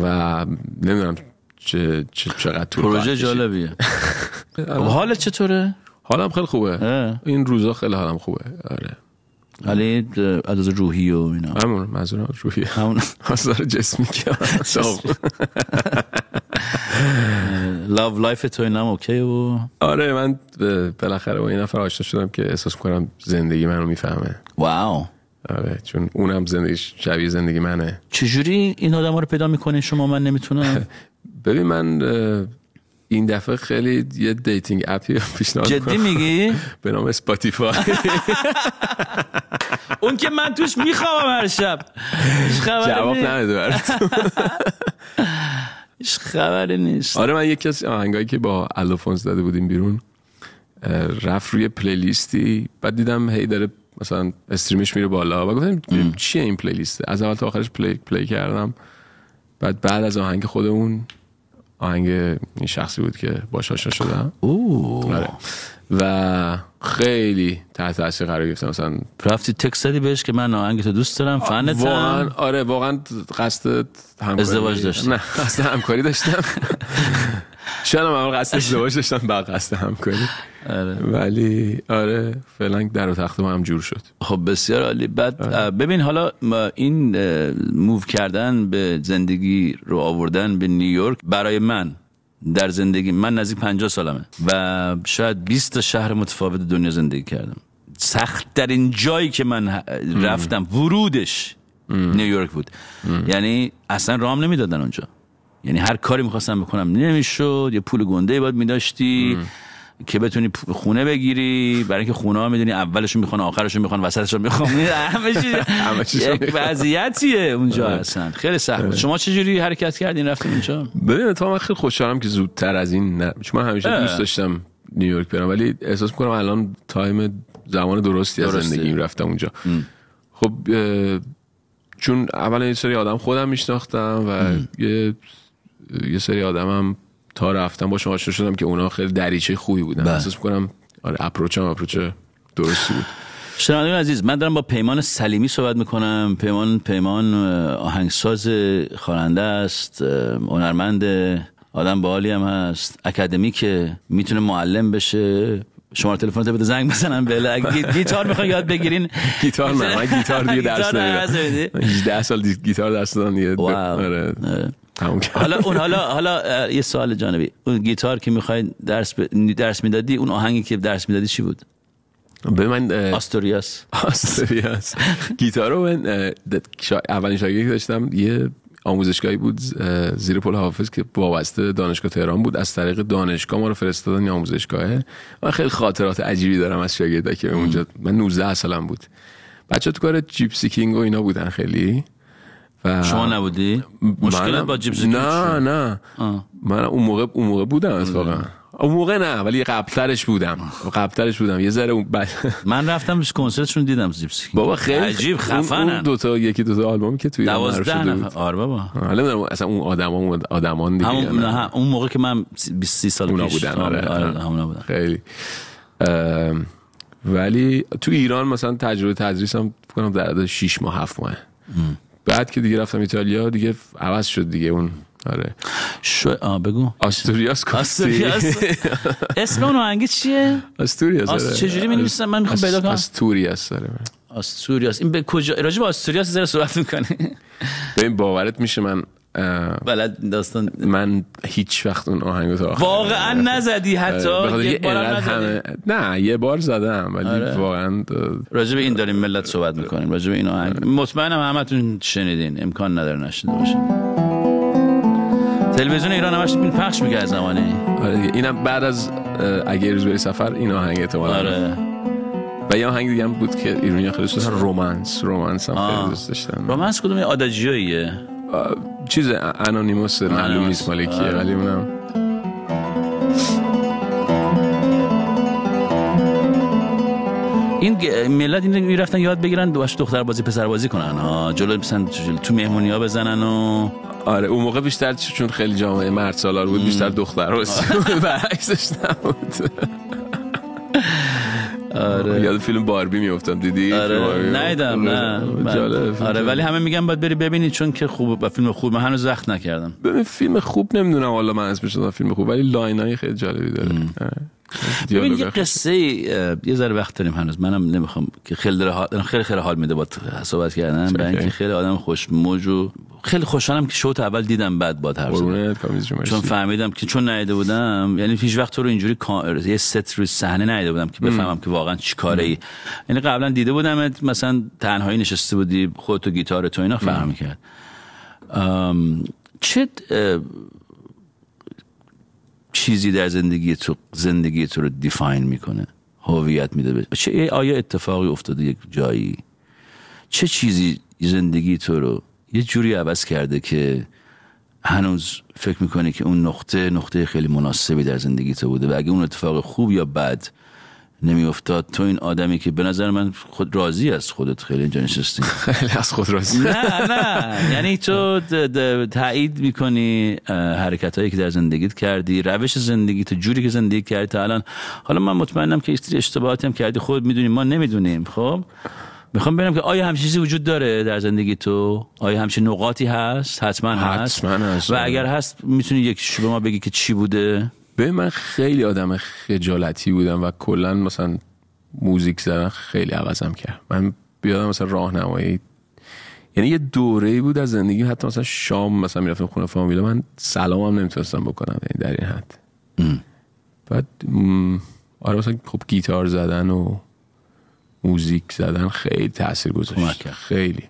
و نمی‌دونم چه چه چقدر طول پروژه. جالبیه. (laughs) خب حالت چطوره؟ حالم خیلی خوبه. اه. این روزا خیلی حالم خوبه. آره. ولی از روحی و اینا. همون منظورم روحی. همون. (laughs) آثار جسمی که (laughs) love life تو اینم OK و آره من بالاخره با یه نفر آشنا شدم که احساس کنم زندگی منو می‌فهمه. wow. آره چون اونم زندگیش شبیه زندگی منه. چجوری این آدم رو پیدا می‌کنین شما من نمی‌تونم. ببین من این دفعه خیلی یه dating app ی پیشنهاد جدی. میگی؟ (laughs) به نام Spotify. (laughs) اون که من توش می‌خوام هر شب. جواب. نمیده برات (laughs) هیچ خبری نیست. آره من یکی از آهنگایی که با الوفونس داده بودیم بیرون رفت روی playlist ی بعد دیدم هی داره مثلا stream ش میره بالا. و گفتم چیه این playlist ه از اول تا آخرش play, play کردم. بعد بعد از آهنگ خودمون آهنگ این شخصی بود که باش آشنا شدم. اوه. آره. و خیلی تحت تاثیر قرار گرفتم مثلا رفتی text زدی بهش که من آهنگ تو دوست دارم واقعا فنتم آره واقعا قصد همکاری ازدواج داشتی؟ نه قصد همکاری داشتم. (laughs) شاید هم اول قصد ازدواج داشتم بعد قصد همکاری آره. ولی آره فعلا در و تخت ما هم جور شد. خب بسیار عالی. بعد اه، ببین حالا ما این موو کردن به زندگی رو آوردن به نیویورک برای من در زندگی من نزدیک 50 سالمه و شاید 20 تا شهر متفاوت دنیا زندگی کردم. سخت در این جایی که من رفتم ورودش نیویورک بود. یعنی اصلا رام نمی‌دادن اونجا. یعنی هر کاری می‌خواستم بکنم نمی‌شد. یه پول گنده باید میداشتی که بتونی خونه بگیری. برای اینکه خونه ها می‌دونی اولشون می‌خوان آخرشون می‌خوان وسطشون می‌خوان. (laughs) یک. وضعیتیه اونجا اصلا. خیلی سخت. بود. شما چجوری حرکت کردین؟ رفتین اونجا؟ ببین تو من خیلی خوشحالم که زودتر از این نه چون من همیشه. دوست داشتم نیویورک برم ولی احساس می‌کنم الان تایم زمان درستی از. زندگیم رفتم اونجا. خب چون اولا یه سری آدم خودم میشناختم و یه یه سری آدمم تا رفتم باشون آشنا شدم که اونا خیلی دریچه خوبی بودن. بله. احساس می‌کنم آره اپروچم اپروچ درستی بود. شنوندگان عزیز من دارم با پیمان سلیمی صحبت می‌کنم. پیمان پیمان آهنگساز خواننده است هنرمند آدم باحالی هم هست اکادمیکه می‌تونه معلم بشه. شما تلفن بده زنگ بزنم بله اگه گیتار می‌خوای یاد بگیرین. گیتار نه من گیتار دیگه درس نمیدم. نمیدی؟ من 18 سال گیتار درس دادم دیگه. آره. تموم کردم. حالا اون حالا حالا یه سوال جانبی. اون گیتار که می‌خوای درس ب... درس می‌دادی اون آهنگی که درس می‌دادی چی بود؟ به من آستوریاس. آستریاس (laughs) گیتار رو من اولین شاگردی که داشتم یه آموزشگاهی بود زیر پل حافظ که وابسته دانشگاه تهران بود. از طریق دانشگاه ما رو فرستادن آموزشگاهه من خیلی خاطرات عجیبی دارم از شاگردا که اونجا من 19 سالم بود. بچه تو کار جیپسی کینگ و اینا بودن خیلی. و شما نبودی؟ مشکلت منم- با جیپسی نه نه. آه. من اون موقع اون موقع بودم اتفاقا اون موقع نه ولی قبلترش بودم. قبلترش بودم. یه ذره اون بعد (laughs) من رفتم کنسرتشون دیدم جیپسی. بابا خیلی عجیب اون- اون خفنن. دو تا یکی دو تا آلبومی که توی ایران معروف دوازده شده بود. نفر آره بابا. حالا اصلا اون آدما اون آدمان دیگه همون نه. اون موقع که من 20 سال پیش بودن آره, آره همونا بودن. خیلی. ام، ولی تو ایران مثلا تجربه تدریس هم فکر کنم در حد 6 ماه 7 ماه. بعد که دیگه رفتم ایتالیا دیگه عوض شد دیگه اون آره شو آه بگو آستوریاس؟ آستوریاس اسم اون آهنگ چیه آستوریاس آس- آره. چجوری می‌نویسن؟ من می‌خوام پیدا کنم. آستوریاس آره آستوریاس این به کجا راجع به آستوریاس زیر صحبت می‌کنی ببین باورت میشه من بلد داستان من هیچ وقت اون آهنگو تا واقعا نزدی آره، حتی یه نزدی. همه نه یه بار زدم ولی آره. واقعا راجع به این داریم ملت صحبت می‌کنیم. راجع به این آهنگ. مطمئنم همتون شنیدین. امکان نداره نشنیده باشین. تلویزیون ایران همش این پخش می‌کرد زمانی. آره. اینم بعد از اگه روز بری سفر این آهنگ احتمالاً. آره. و یه آهنگ دیگه هم بود که ایرانی خیلی دوست داشتن رومانس. رومانس هم خیلی. دوست داشتن رومنس کدوم؟ یه آداجیویه آه، چیز انونیموس معلوم نیست مال کیه آره. ولی اونم. این ملت این می‌رفتن یاد بگیرن باش دختر بازی پسر بازی کنن. ها جلو مثلا تو مهمونی ها بزنن و آره اون موقع بیشتر چون خیلی جامعه مرد سالار بود بیشتر دختر بود. (laughs) برعکسش نبود. (laughs) آره. یاد فیلم باربی میافتم دیدی؟ آره؟ نیدم نه. جالب آره. ولی همه میگن باید بری ببینی چون که خوب فیلم خوب. من هنوز وقت نکردم. ببین فیلم خوب نمی‌دونم حالا من اسمش فیلم خوب ولی line های خیلی جالبی داره. آره. ببین یه قصه یه ذره وقت داریم هنوز. منم نمی‌خوام که خیلی حال خیلی خیلی حال میده با صحبت کردن برای اینکه خیلی. آدم خوشموج و خیلی خوشحالم که شوت اول دیدم بعد با حرف. چون فهمیدم که چون ندیده بودم یعنی هیچ وقت تو رو اینجوری یه ست روی صحنه ندیده بودم که بفهمم که واقعا چی کاره ای. یعنی قبلا دیده بودم مثلا تنهایی نشسته بودی خودت و گیتار تو اینا فرق می‌کرد. ام، چه چیزی در زندگی تو زندگی تو رو دیفاین می‌کنه؟ هویت میده به- چه آیا اتفاقی افتاده یک جایی؟ چه چیزی زندگی تو رو یه جوری عوض کرده که هنوز فکر می‌کنی که اون نقطه نقطه خیلی مناسبی در زندگی تو بوده و اگه اون اتفاق خوب یا بد نمیافتاد تو این آدمی که به نظر من خود راضی از خودت خیلی اینجا نشستی (laughs) خیلی از خود راضی. نه نه. یعنی تو تایید می‌کنی حرکت هایی که در زندگیت کردی روش زندگی تو جوری که زندگی کردی تا الان. حالا من مطمئنم که استری اشتباهاتی هم کردی. خود می‌دونی ما نمی‌دونیم خب؟ می‌خوام ببینم که آیا همچین چیزی وجود داره در زندگی تو؟ آیا همچین نقاطی هست؟ حتما هست. حتما هست. و اگر هست می‌تونی یکیش به ما بگی که چی بوده؟ به من خیلی آدم خجالتی بودم و کلا مثلا موزیک زدن خیلی عوضم کرد. من بیادم مثلا راهنمایی یعنی یه دوره بود از زندگی حتی مثلا شام مثلا می‌رفتم خونه فامیل من سلام هم نمی‌تونستم بکنم یعنی در این حد. بعد آره مثلا خب گیتار زدن و موزیک زدن خیلی تاثیر گذاشت. خیلی.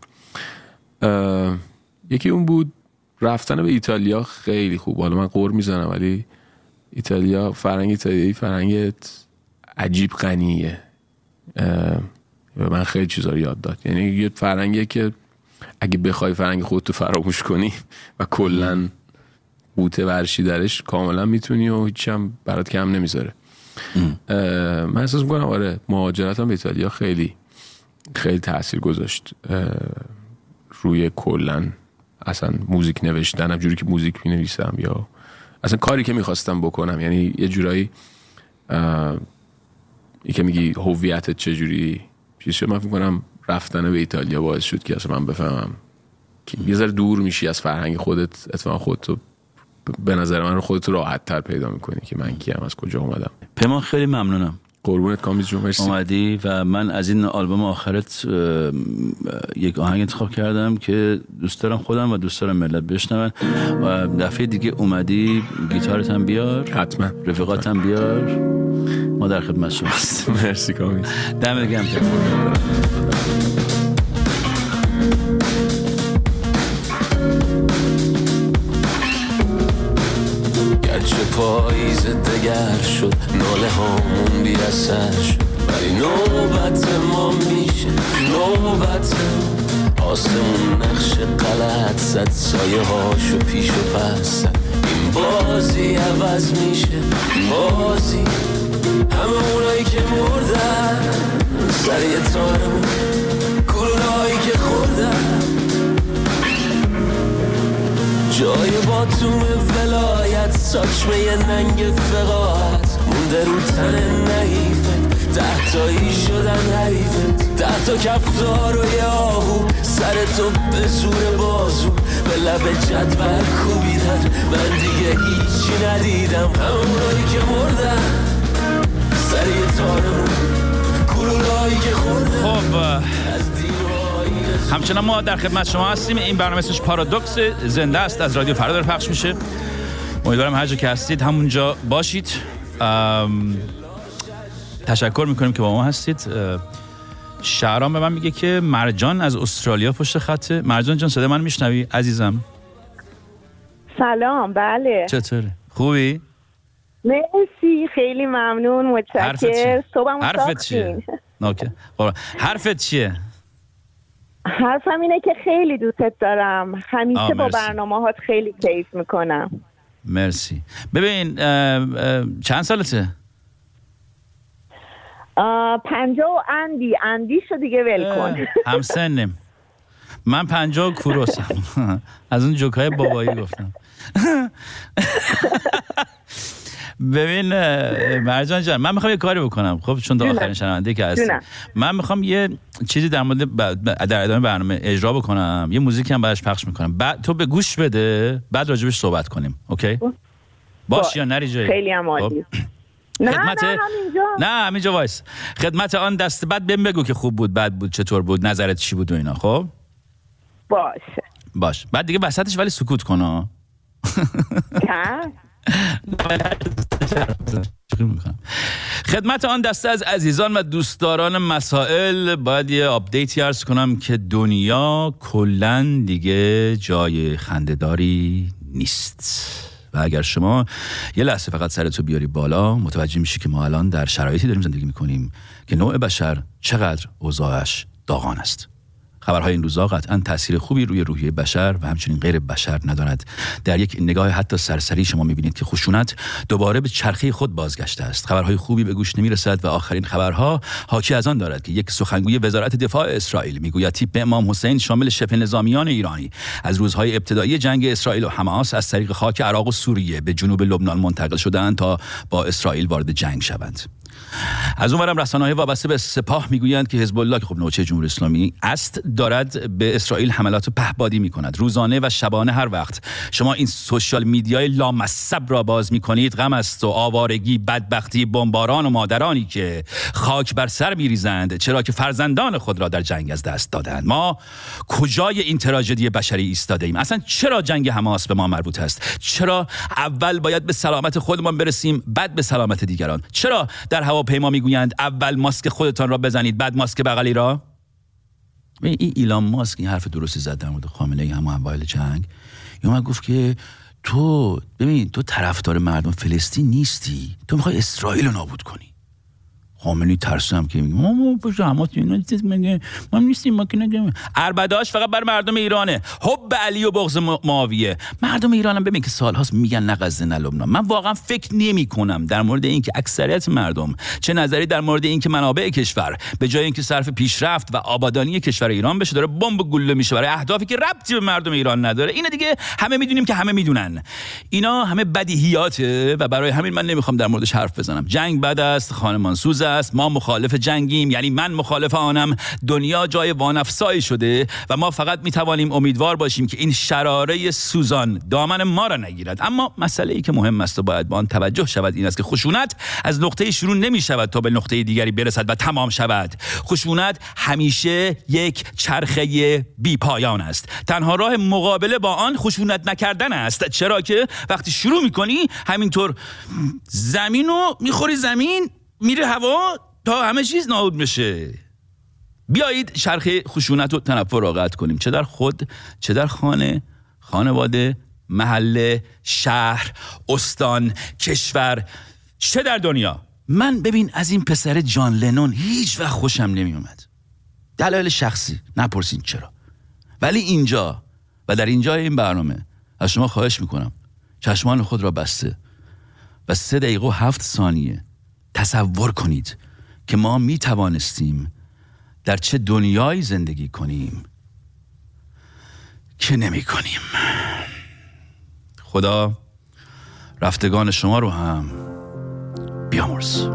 یکی اون بود رفتن به ایتالیا خیلی خوب. حالا من قور می‌زنم ولی ایتالیا فرهنگ ایتالیایی فرهنگ عجیب غنیه. به من خیلی چیزا رو یاد داد. یعنی یه فرهنگیه که اگه بخوای فرهنگ خودتو فراموش کنی (laughs) و کلا بوته ورشی درش کاملا می‌تونی و هیچ هم برات کم نمی‌ذاره. من احساس می‌کنم آره مهاجرتم به ایتالیا خیلی خیلی تاثیر گذاشت. روی کلا اصلا موزیک نوشتنم جوری که موزیک می نویسم یا اصلا کاری که می‌خواستم بکنم. یعنی یه جورایی این که میگی هویتت چجوری چیز شد من فکر رفتن به ایتالیا باعث شد که اصلا من بفهمم یه ذره دور میشی از فرهنگ خودت اتفاقا خودتو به نظر من خودت راحت تر پیدا می‌کنی که من کیم از کجا اومدم. پیمان خیلی ممنونم. قربونت کامیز جون مرسی. اومدی و من از این آلبوم آخرت یک آهنگ انتخاب کردم که دوست دارم خودم و دوست دارم ملت بشنون و دفعه دیگه اومدی گیتارت هم بیار. حتما. رفیقات هم بیار. ما در خدمت شما هستیم. مرسی کامیز. دمت گرم. پاییز دگر شد. ناله هامون بی اثر ولی نوبت ما میشه. نوبت آسمون نقش غلط زد. سایه هاشو پیش و پس. این بازی عوض میشه. بازی همه اونایی که مردن. سر یه تارمون گلولهایی که خوردن. جای باتوم ولایت ساچمه ننگ فقاعت. مونده رو تن نحیفت ده تایی شدن حریفت ده تا کفتار و یه آهو سر تو به زور بازو. به لب جدول کوبیدن من دیگه هیچی ندیدم. همونایی که مردن سر یه تارمون. که خوردن خب همچنان ما در خدمت شما هستیم. این برنامه اسمش پارادوکس. زنده است. از رادیو فردا داره پخش میشه. امیدوارم هر جا که هستید همونجا باشید. ام، تشکر می‌کنیم که با ما هستید. شهرام به من میگه که مرجان از استرالیا پشت خطه مرجان جان صدا من میشنوی؟ عزیزم. سلام. بله. چطوره خوبی؟ مرسی. خیلی ممنون. حرفت متشکر چیه؟ صبحمو (laughs) حرفت چیه. حرفت چیه؟ حرفم اینه که خیلی دوستت دارم. همیشه با. برنامه هات خیلی کیف می‌کنم. مرسی. ببین اه، اه، چند سالته؟ پنجا و اندی. اندی شو دیگه ول کن. (laughs) هم سنم من پنجاه و کوروسم (laughs) از اون جوکای بابایی گفتم. (laughs) ببین مرجان جان من می‌خوام یه کاری بکنم خب چون تا. آخرین شنونده که هستی. من می‌خوام یه چیزی در مورد در ادامه برنامه اجرا بکنم یه موزیک هم بعدش پخش می‌کنم بعد تو به گوش بده بعد راجبش صحبت کنیم اوکی باش باش. یا نری جایی خیلی هم عالی. خب. نه خدمت نه همینجا نه همینجا وایس خدمت آن دست بعد بهم بگو که خوب بود بد بود چطور بود نظرت چی بود و اینا خب باشه باش بعد دیگه وسطش ولی سکوت کن. نه. (laughs) خدمت آن دسته از عزیزان و دوستداران مسائل باید یه update ی عرض کنم که دنیا کلا دیگه جای خندهداری نیست. و اگر شما یه لحظه فقط سرتو بیاری بالا متوجه میشی که ما الان در شرایطی داریم زندگی می‌کنیم که نوع بشر چقدر اوضاعش داغان است. خبرهای این روزا قطعا تاثیر خوبی روی روحیه بشر و همچنین غیر بشر ندارد. در یک نگاه حتی سرسری شما می‌بینید که خشونت دوباره به چرخه خود بازگشته است. خبرهای خوبی به گوش نمی‌رسد و آخرین خبرها حاکی از آن دارد که یک سخنگوی وزارت دفاع اسرائیل می‌گوید تیپ امام حسین شامل شبه نظامیان ایرانی از روزهای ابتدایی جنگ اسرائیل و حماس از طریق خاک عراق و سوریه به جنوب لبنان منتقل شدند تا با اسرائیل وارد جنگ شوند. از اونورم رسانه های وابسته به سپاه می‌گویند که حزب الله که خب نوچه جمهوری اسلامی است دارد به اسرائیل حملات پهبادی می کند روزانه و شبانه هر وقت. شما این سوشال میدیای لامصب را باز می کنید غم است و آوارگی بدبختی بمباران و مادرانی که خاک بر سر می ریزند چرا که فرزندان خود را در جنگ از دست دادند ما کجای این تراژدی بشری ایستاده ایم؟ اصلا چرا جنگ حماس به ما مربوط است؟ چرا اول باید به سلامت خودمان برسیم بعد به سلامت دیگران؟ چرا در هواپیما می‌گویند اول ماسک خودتان را بزنید بعد ماسک بغلی را؟ این ایلان ماسک این حرف درستی زد در مورد خامنه هم اوایل جنگ. اومد گفت که تو ببین تو طرفدار مردم فلسطین نیستی. تو می‌خوای اسرائیل رو نابود کنی. خامنه‌ای ترسم که میگه ما ما چیز میگه. ما نیستیم ما که نگیم. اربداش فقط برای مردم ایرانه. حب علی و بغض معاویه. مردم ایران هم ببین که سالهاست میگن نه غزه من واقعا فکر نمی کنم در مورد اینکه اکثریت مردم چه نظری در مورد اینکه منابع کشور به جای اینکه صرف پیشرفت و آبادانی کشور ایران بشه داره بمب گلوله میشه برای اهدافی که ربطی به مردم ایران نداره. اینو دیگه همه می‌دونیم که همه می‌دونن. اینا همه بدیهیاته و برای همین من نمی‌خوام در موردش حرف بزنم. جنگ بد است خانمان سوز است. ما مخالف جنگیم یعنی من مخالف آنم. دنیا جای وانفسایی شده و ما فقط می‌توانیم امیدوار باشیم که این شراره سوزان دامن ما را نگیرد. اما مسئله ای که مهم است و باید به آن توجه شود این است که خشونت از نقطه شروع نمی شود تا به نقطه دیگری برسد و تمام شود. خشونت همیشه یک چرخه بی پایان است. تنها راه مقابله با آن خشونت نکردن است. چرا که وقتی شروع می‌کنی همینطور زمین رو می‌خوری زمین میره هوا تا همه چیز نابود بشه بیایید شرخ خشونت و تنفر را قطع کنیم. چه در خود چه در خانه. خانواده محله شهر استان کشور چه در دنیا. من ببین از این پسر جان لنون هیچ وقت خوشم نمی اومد دلایل شخصی نپرسین چرا. ولی اینجا و در اینجا این برنامه از شما خواهش می‌کنم. چشمان خود را بسته. و سه دقیقه و هفت ثانیه تصور کنید که ما می توانستیم در چه دنیایی زندگی کنیم که نمی کنیم خدا رفتگان شما رو هم بیامرز.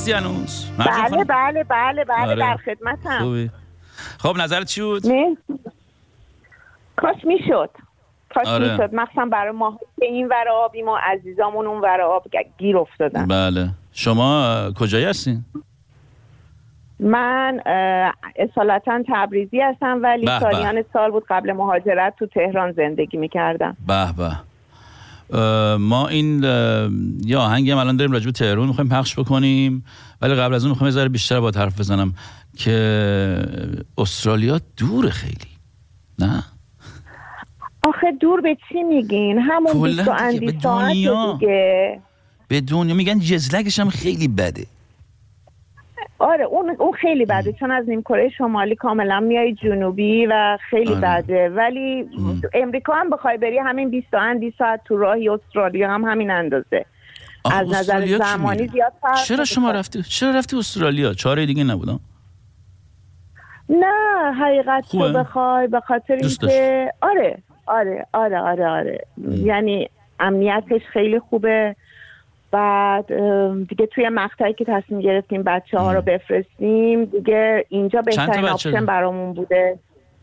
هستی هنوز؟ بله؟ بله بله بله آره. در خدمتم خوبی خب نظرت چی بود؟ کاش می‌شد کاش آره. می‌شد مخصوصا برای ما که این ور آبی ما عزیزامون اون ور آب گیر افتادن بله شما کجایی هستین؟ من اصالتا تبریزی هستم ولی. سالیان سال بود قبل مهاجرت تو تهران زندگی می‌کردم به به ما این اه، یه آهنگی هم الان داریم راجع به تهران می‌خوایم پخش بکنیم ولی قبل از اون می‌خوایم یه ذره بیشتر با حرف بزنم که استرالیا دوره خیلی نه؟ آخه دور به چی میگین؟ همون کلاً بیست و دیگه، اندی به ساعت دنیا. دیگه. به دنیا. میگن جزلکش هم خیلی بده. آره اون اون خیلی بده. چون از نیم کره شمالی کاملا میای جنوبی و خیلی آره. بده. ولی امریکا هم بخوای بری همین 20 اندی ساعت تو راهی استرالیا هم همین اندازه. از نظر زمانی؟ زیاد فرق چرا شما. رفتی چرا رفتی استرالیا؟ چاره دیگه نبودم نه حقیقت؟ رو بخوای به خاطر اینکه آره آره آره آره آره. یعنی امنیتش خیلی خوبه. بعد دیگه توی مقطعی که تصمیم گرفتیم بچه ها رو بفرستیم دیگه اینجا تا بهترین آپشن؟ برامون بوده.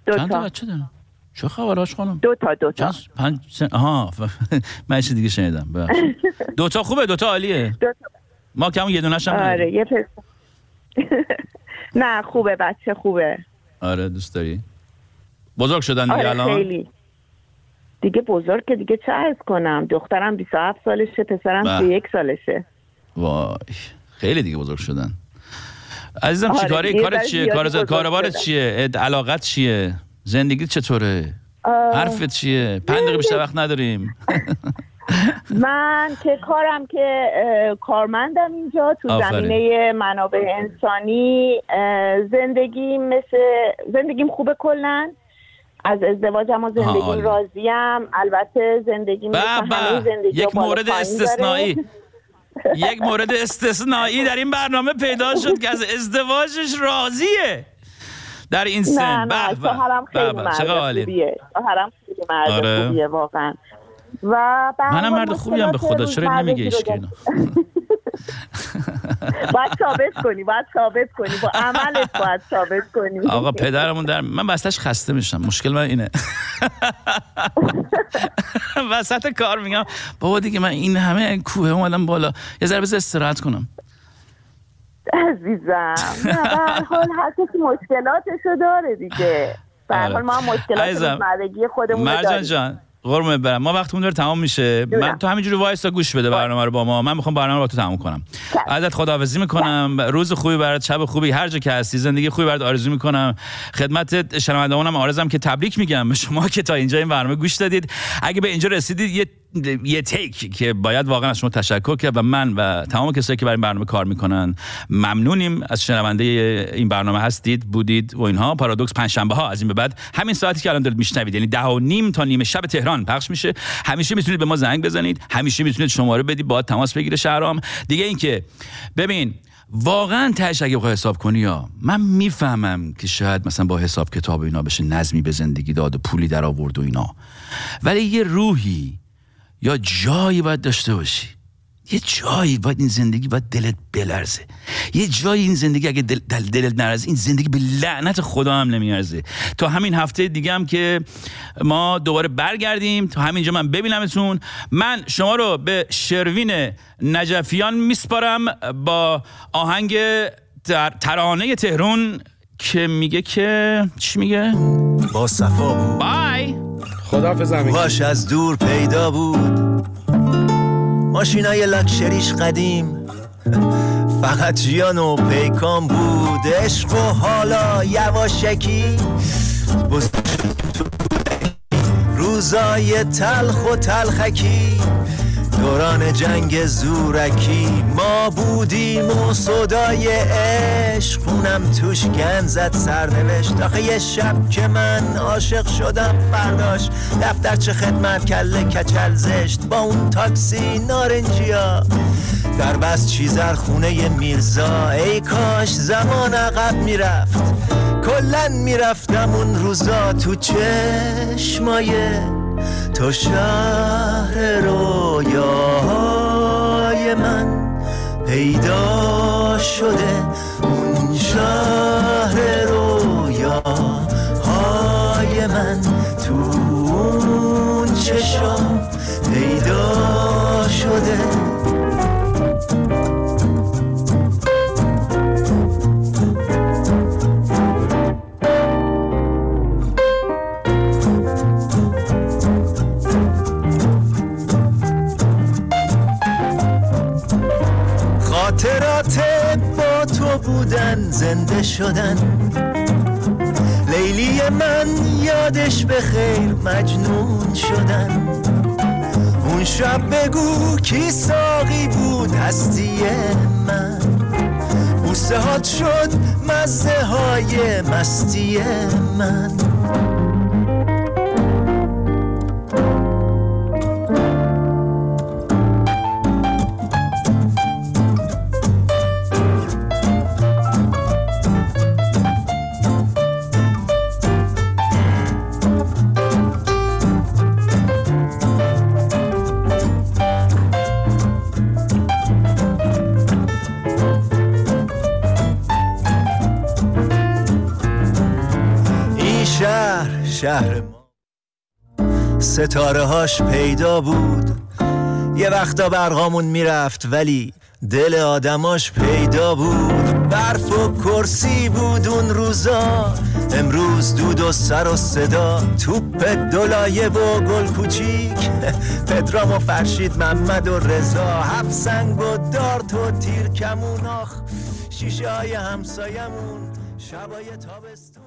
دو چند تا تا. بچه دارم چه خبراش خانم؟ دو تا دو تا. پنج سن... آها (laughs) من دیگه شنیدم ببخشید. (laughs) دوتا خوبه دوتا عالیه. دو تا. ما کمون یه دونش هم آره. یه پسر (laughs) نه خوبه بچه خوبه. آره دوست داری؟ بزرگ شدن دیگه آره الان؟ خیلی. دیگه بزرگ که دیگه چه عرض کنم؟ دخترم 27 سالشه پسرم به. 31 سالشه. وای خیلی دیگه بزرگ شدن. عزیزم چی آره، دیگه کارت ذره چیه؟ کار. چیه؟ علاقت چیه؟ زندگی چطوره؟ آه، حرفت چیه؟ پنج دقیقه بیشتر وقت نداریم. (laughs) من که کارم که کارمندم اینجا تو آفرین. زمینه منابع انسانی زندگیم مثل زندگیم خوبه کلا از ازدواجم و عالی. زندگیم راضیم. البته زندگی مثل به. همه زندگی یک مورد استثنایی. (laughs) یک مورد استثنایی در این برنامه پیدا شد که از ازدواجش راضیه. در این نه سن. نه به به. شوهرم خیلی خوبیه. شوهرم خیلی مرد آره. خوبیه واقعا. و منم مرد خوبی هم به خدا. چرا نمیگه. اینا (laughs) باید ثابت کنی باید ثابت کنی. با عملت باید ثابت کنی. آقا پدرمون در من بستش خسته میشم. مشکل من اینه. (laughs) وسط کار میگم. بابا دیگه من این همه کوه اومدم بالا. یه ذره بذار استراحت کنم. عزیزم. نه حال هر کسی مشکلاتشو داره دیگه. به آره. حال ما هم مشکلات خودمون رو مرجان داریم. جان. قرمت برم. ما وقتمون داره تمام میشه. من تو همینجوری وایسا گوش بده برنامه رو با ما. من می‌خوام برنامه رو با تو تمام کنم. ازت خداحافظی می‌کنم. روز خوبی برات شب خوبی. هر جا که هستی زندگی خوبی برات آرزو می‌کنم. خدمت شنوندگانم آرزم که تبریک میگم. به شما که تا اینجا این برنامه گوش دادید. اگه به اینجا رسیدید یه یه تیک که باید واقعا از شما تشکر کرد و من و تمام کسایی که برای این برنامه کار می‌کنن ممنونیم از شنونده این برنامه هستید بودید و اینها. پارادوکس پنجشنبه ها. از این به بعد همین ساعتی که الان دارید میشنوید یعنی ده و نیم تا نیمه شب تهران پخش میشه. همیشه می‌تونید به ما زنگ بزنید. همیشه می‌تونید شماره بدید با تماس بگیره شهرام. دیگه اینکه ببین واقعا تهش اگه بخوای حساب کنی یا من می‌فهمم که شاید مثلا با حساب کتاب اینا بشه نظمی به زندگی داد و پولی در آورد و اینا. ولی یه روحی یا جایی باید داشته باشی. یه جایی باید این زندگی باید دلت بلرزه. یه جایی این زندگی اگه دل دل دلت نرزه این زندگی به لعنت خدا هم نمیارزه. تا همین هفته دیگه هم که ما دوباره برگردیم. تا همینجا من ببینمتون. من شما رو به شروین نجفیان میسپارم با آهنگ در ترانه تهرون که میگه که چی میگه؟ با صفا. بای خداحافظ امین. از دور پیدا بود. ماشینای لاکشریش قدیم. (laughs) فقط جیان و پیکان بود. عشق و حالا یواشکی. روزای تلخ و تلخکی. دوران جنگ زورکی ما بودیم و صدای عشق. خونم توش گن زد سرنوشت. آخه یه شب که من عاشق شدم فرداش. دفترچه خدمت کله کچل زشت. با اون تاکسی نارنجیا. در بس چیزر خونه میرزا. ای کاش زمان عقب می‌رفت. کلن می‌رفتم اون روزا تو چشمای تو شهر رویاهای من پیدا شده اون شهر رویاهای من تو اون چشم پیدا شده بودن زنده شدن. لیلی من یادش به خیر مجنون شدن. اون شب بگو کی ساقی بود هستی من. بوسه هات شد مزه های مستی من. شهر ما. ستاره هاش پیدا بود. یه وقتا برقامون می‌رفت ولی دل آدماش پیدا بود. برف و کرسی بود اون روزا. امروز دود و سر و صدا. توپ دلایه و گل کوچیک. پدرام و فرشید محمد و رضا. هفت سنگ و دارت و تیر کمون آخ. شیشه های همسایمون. شبای تابستون.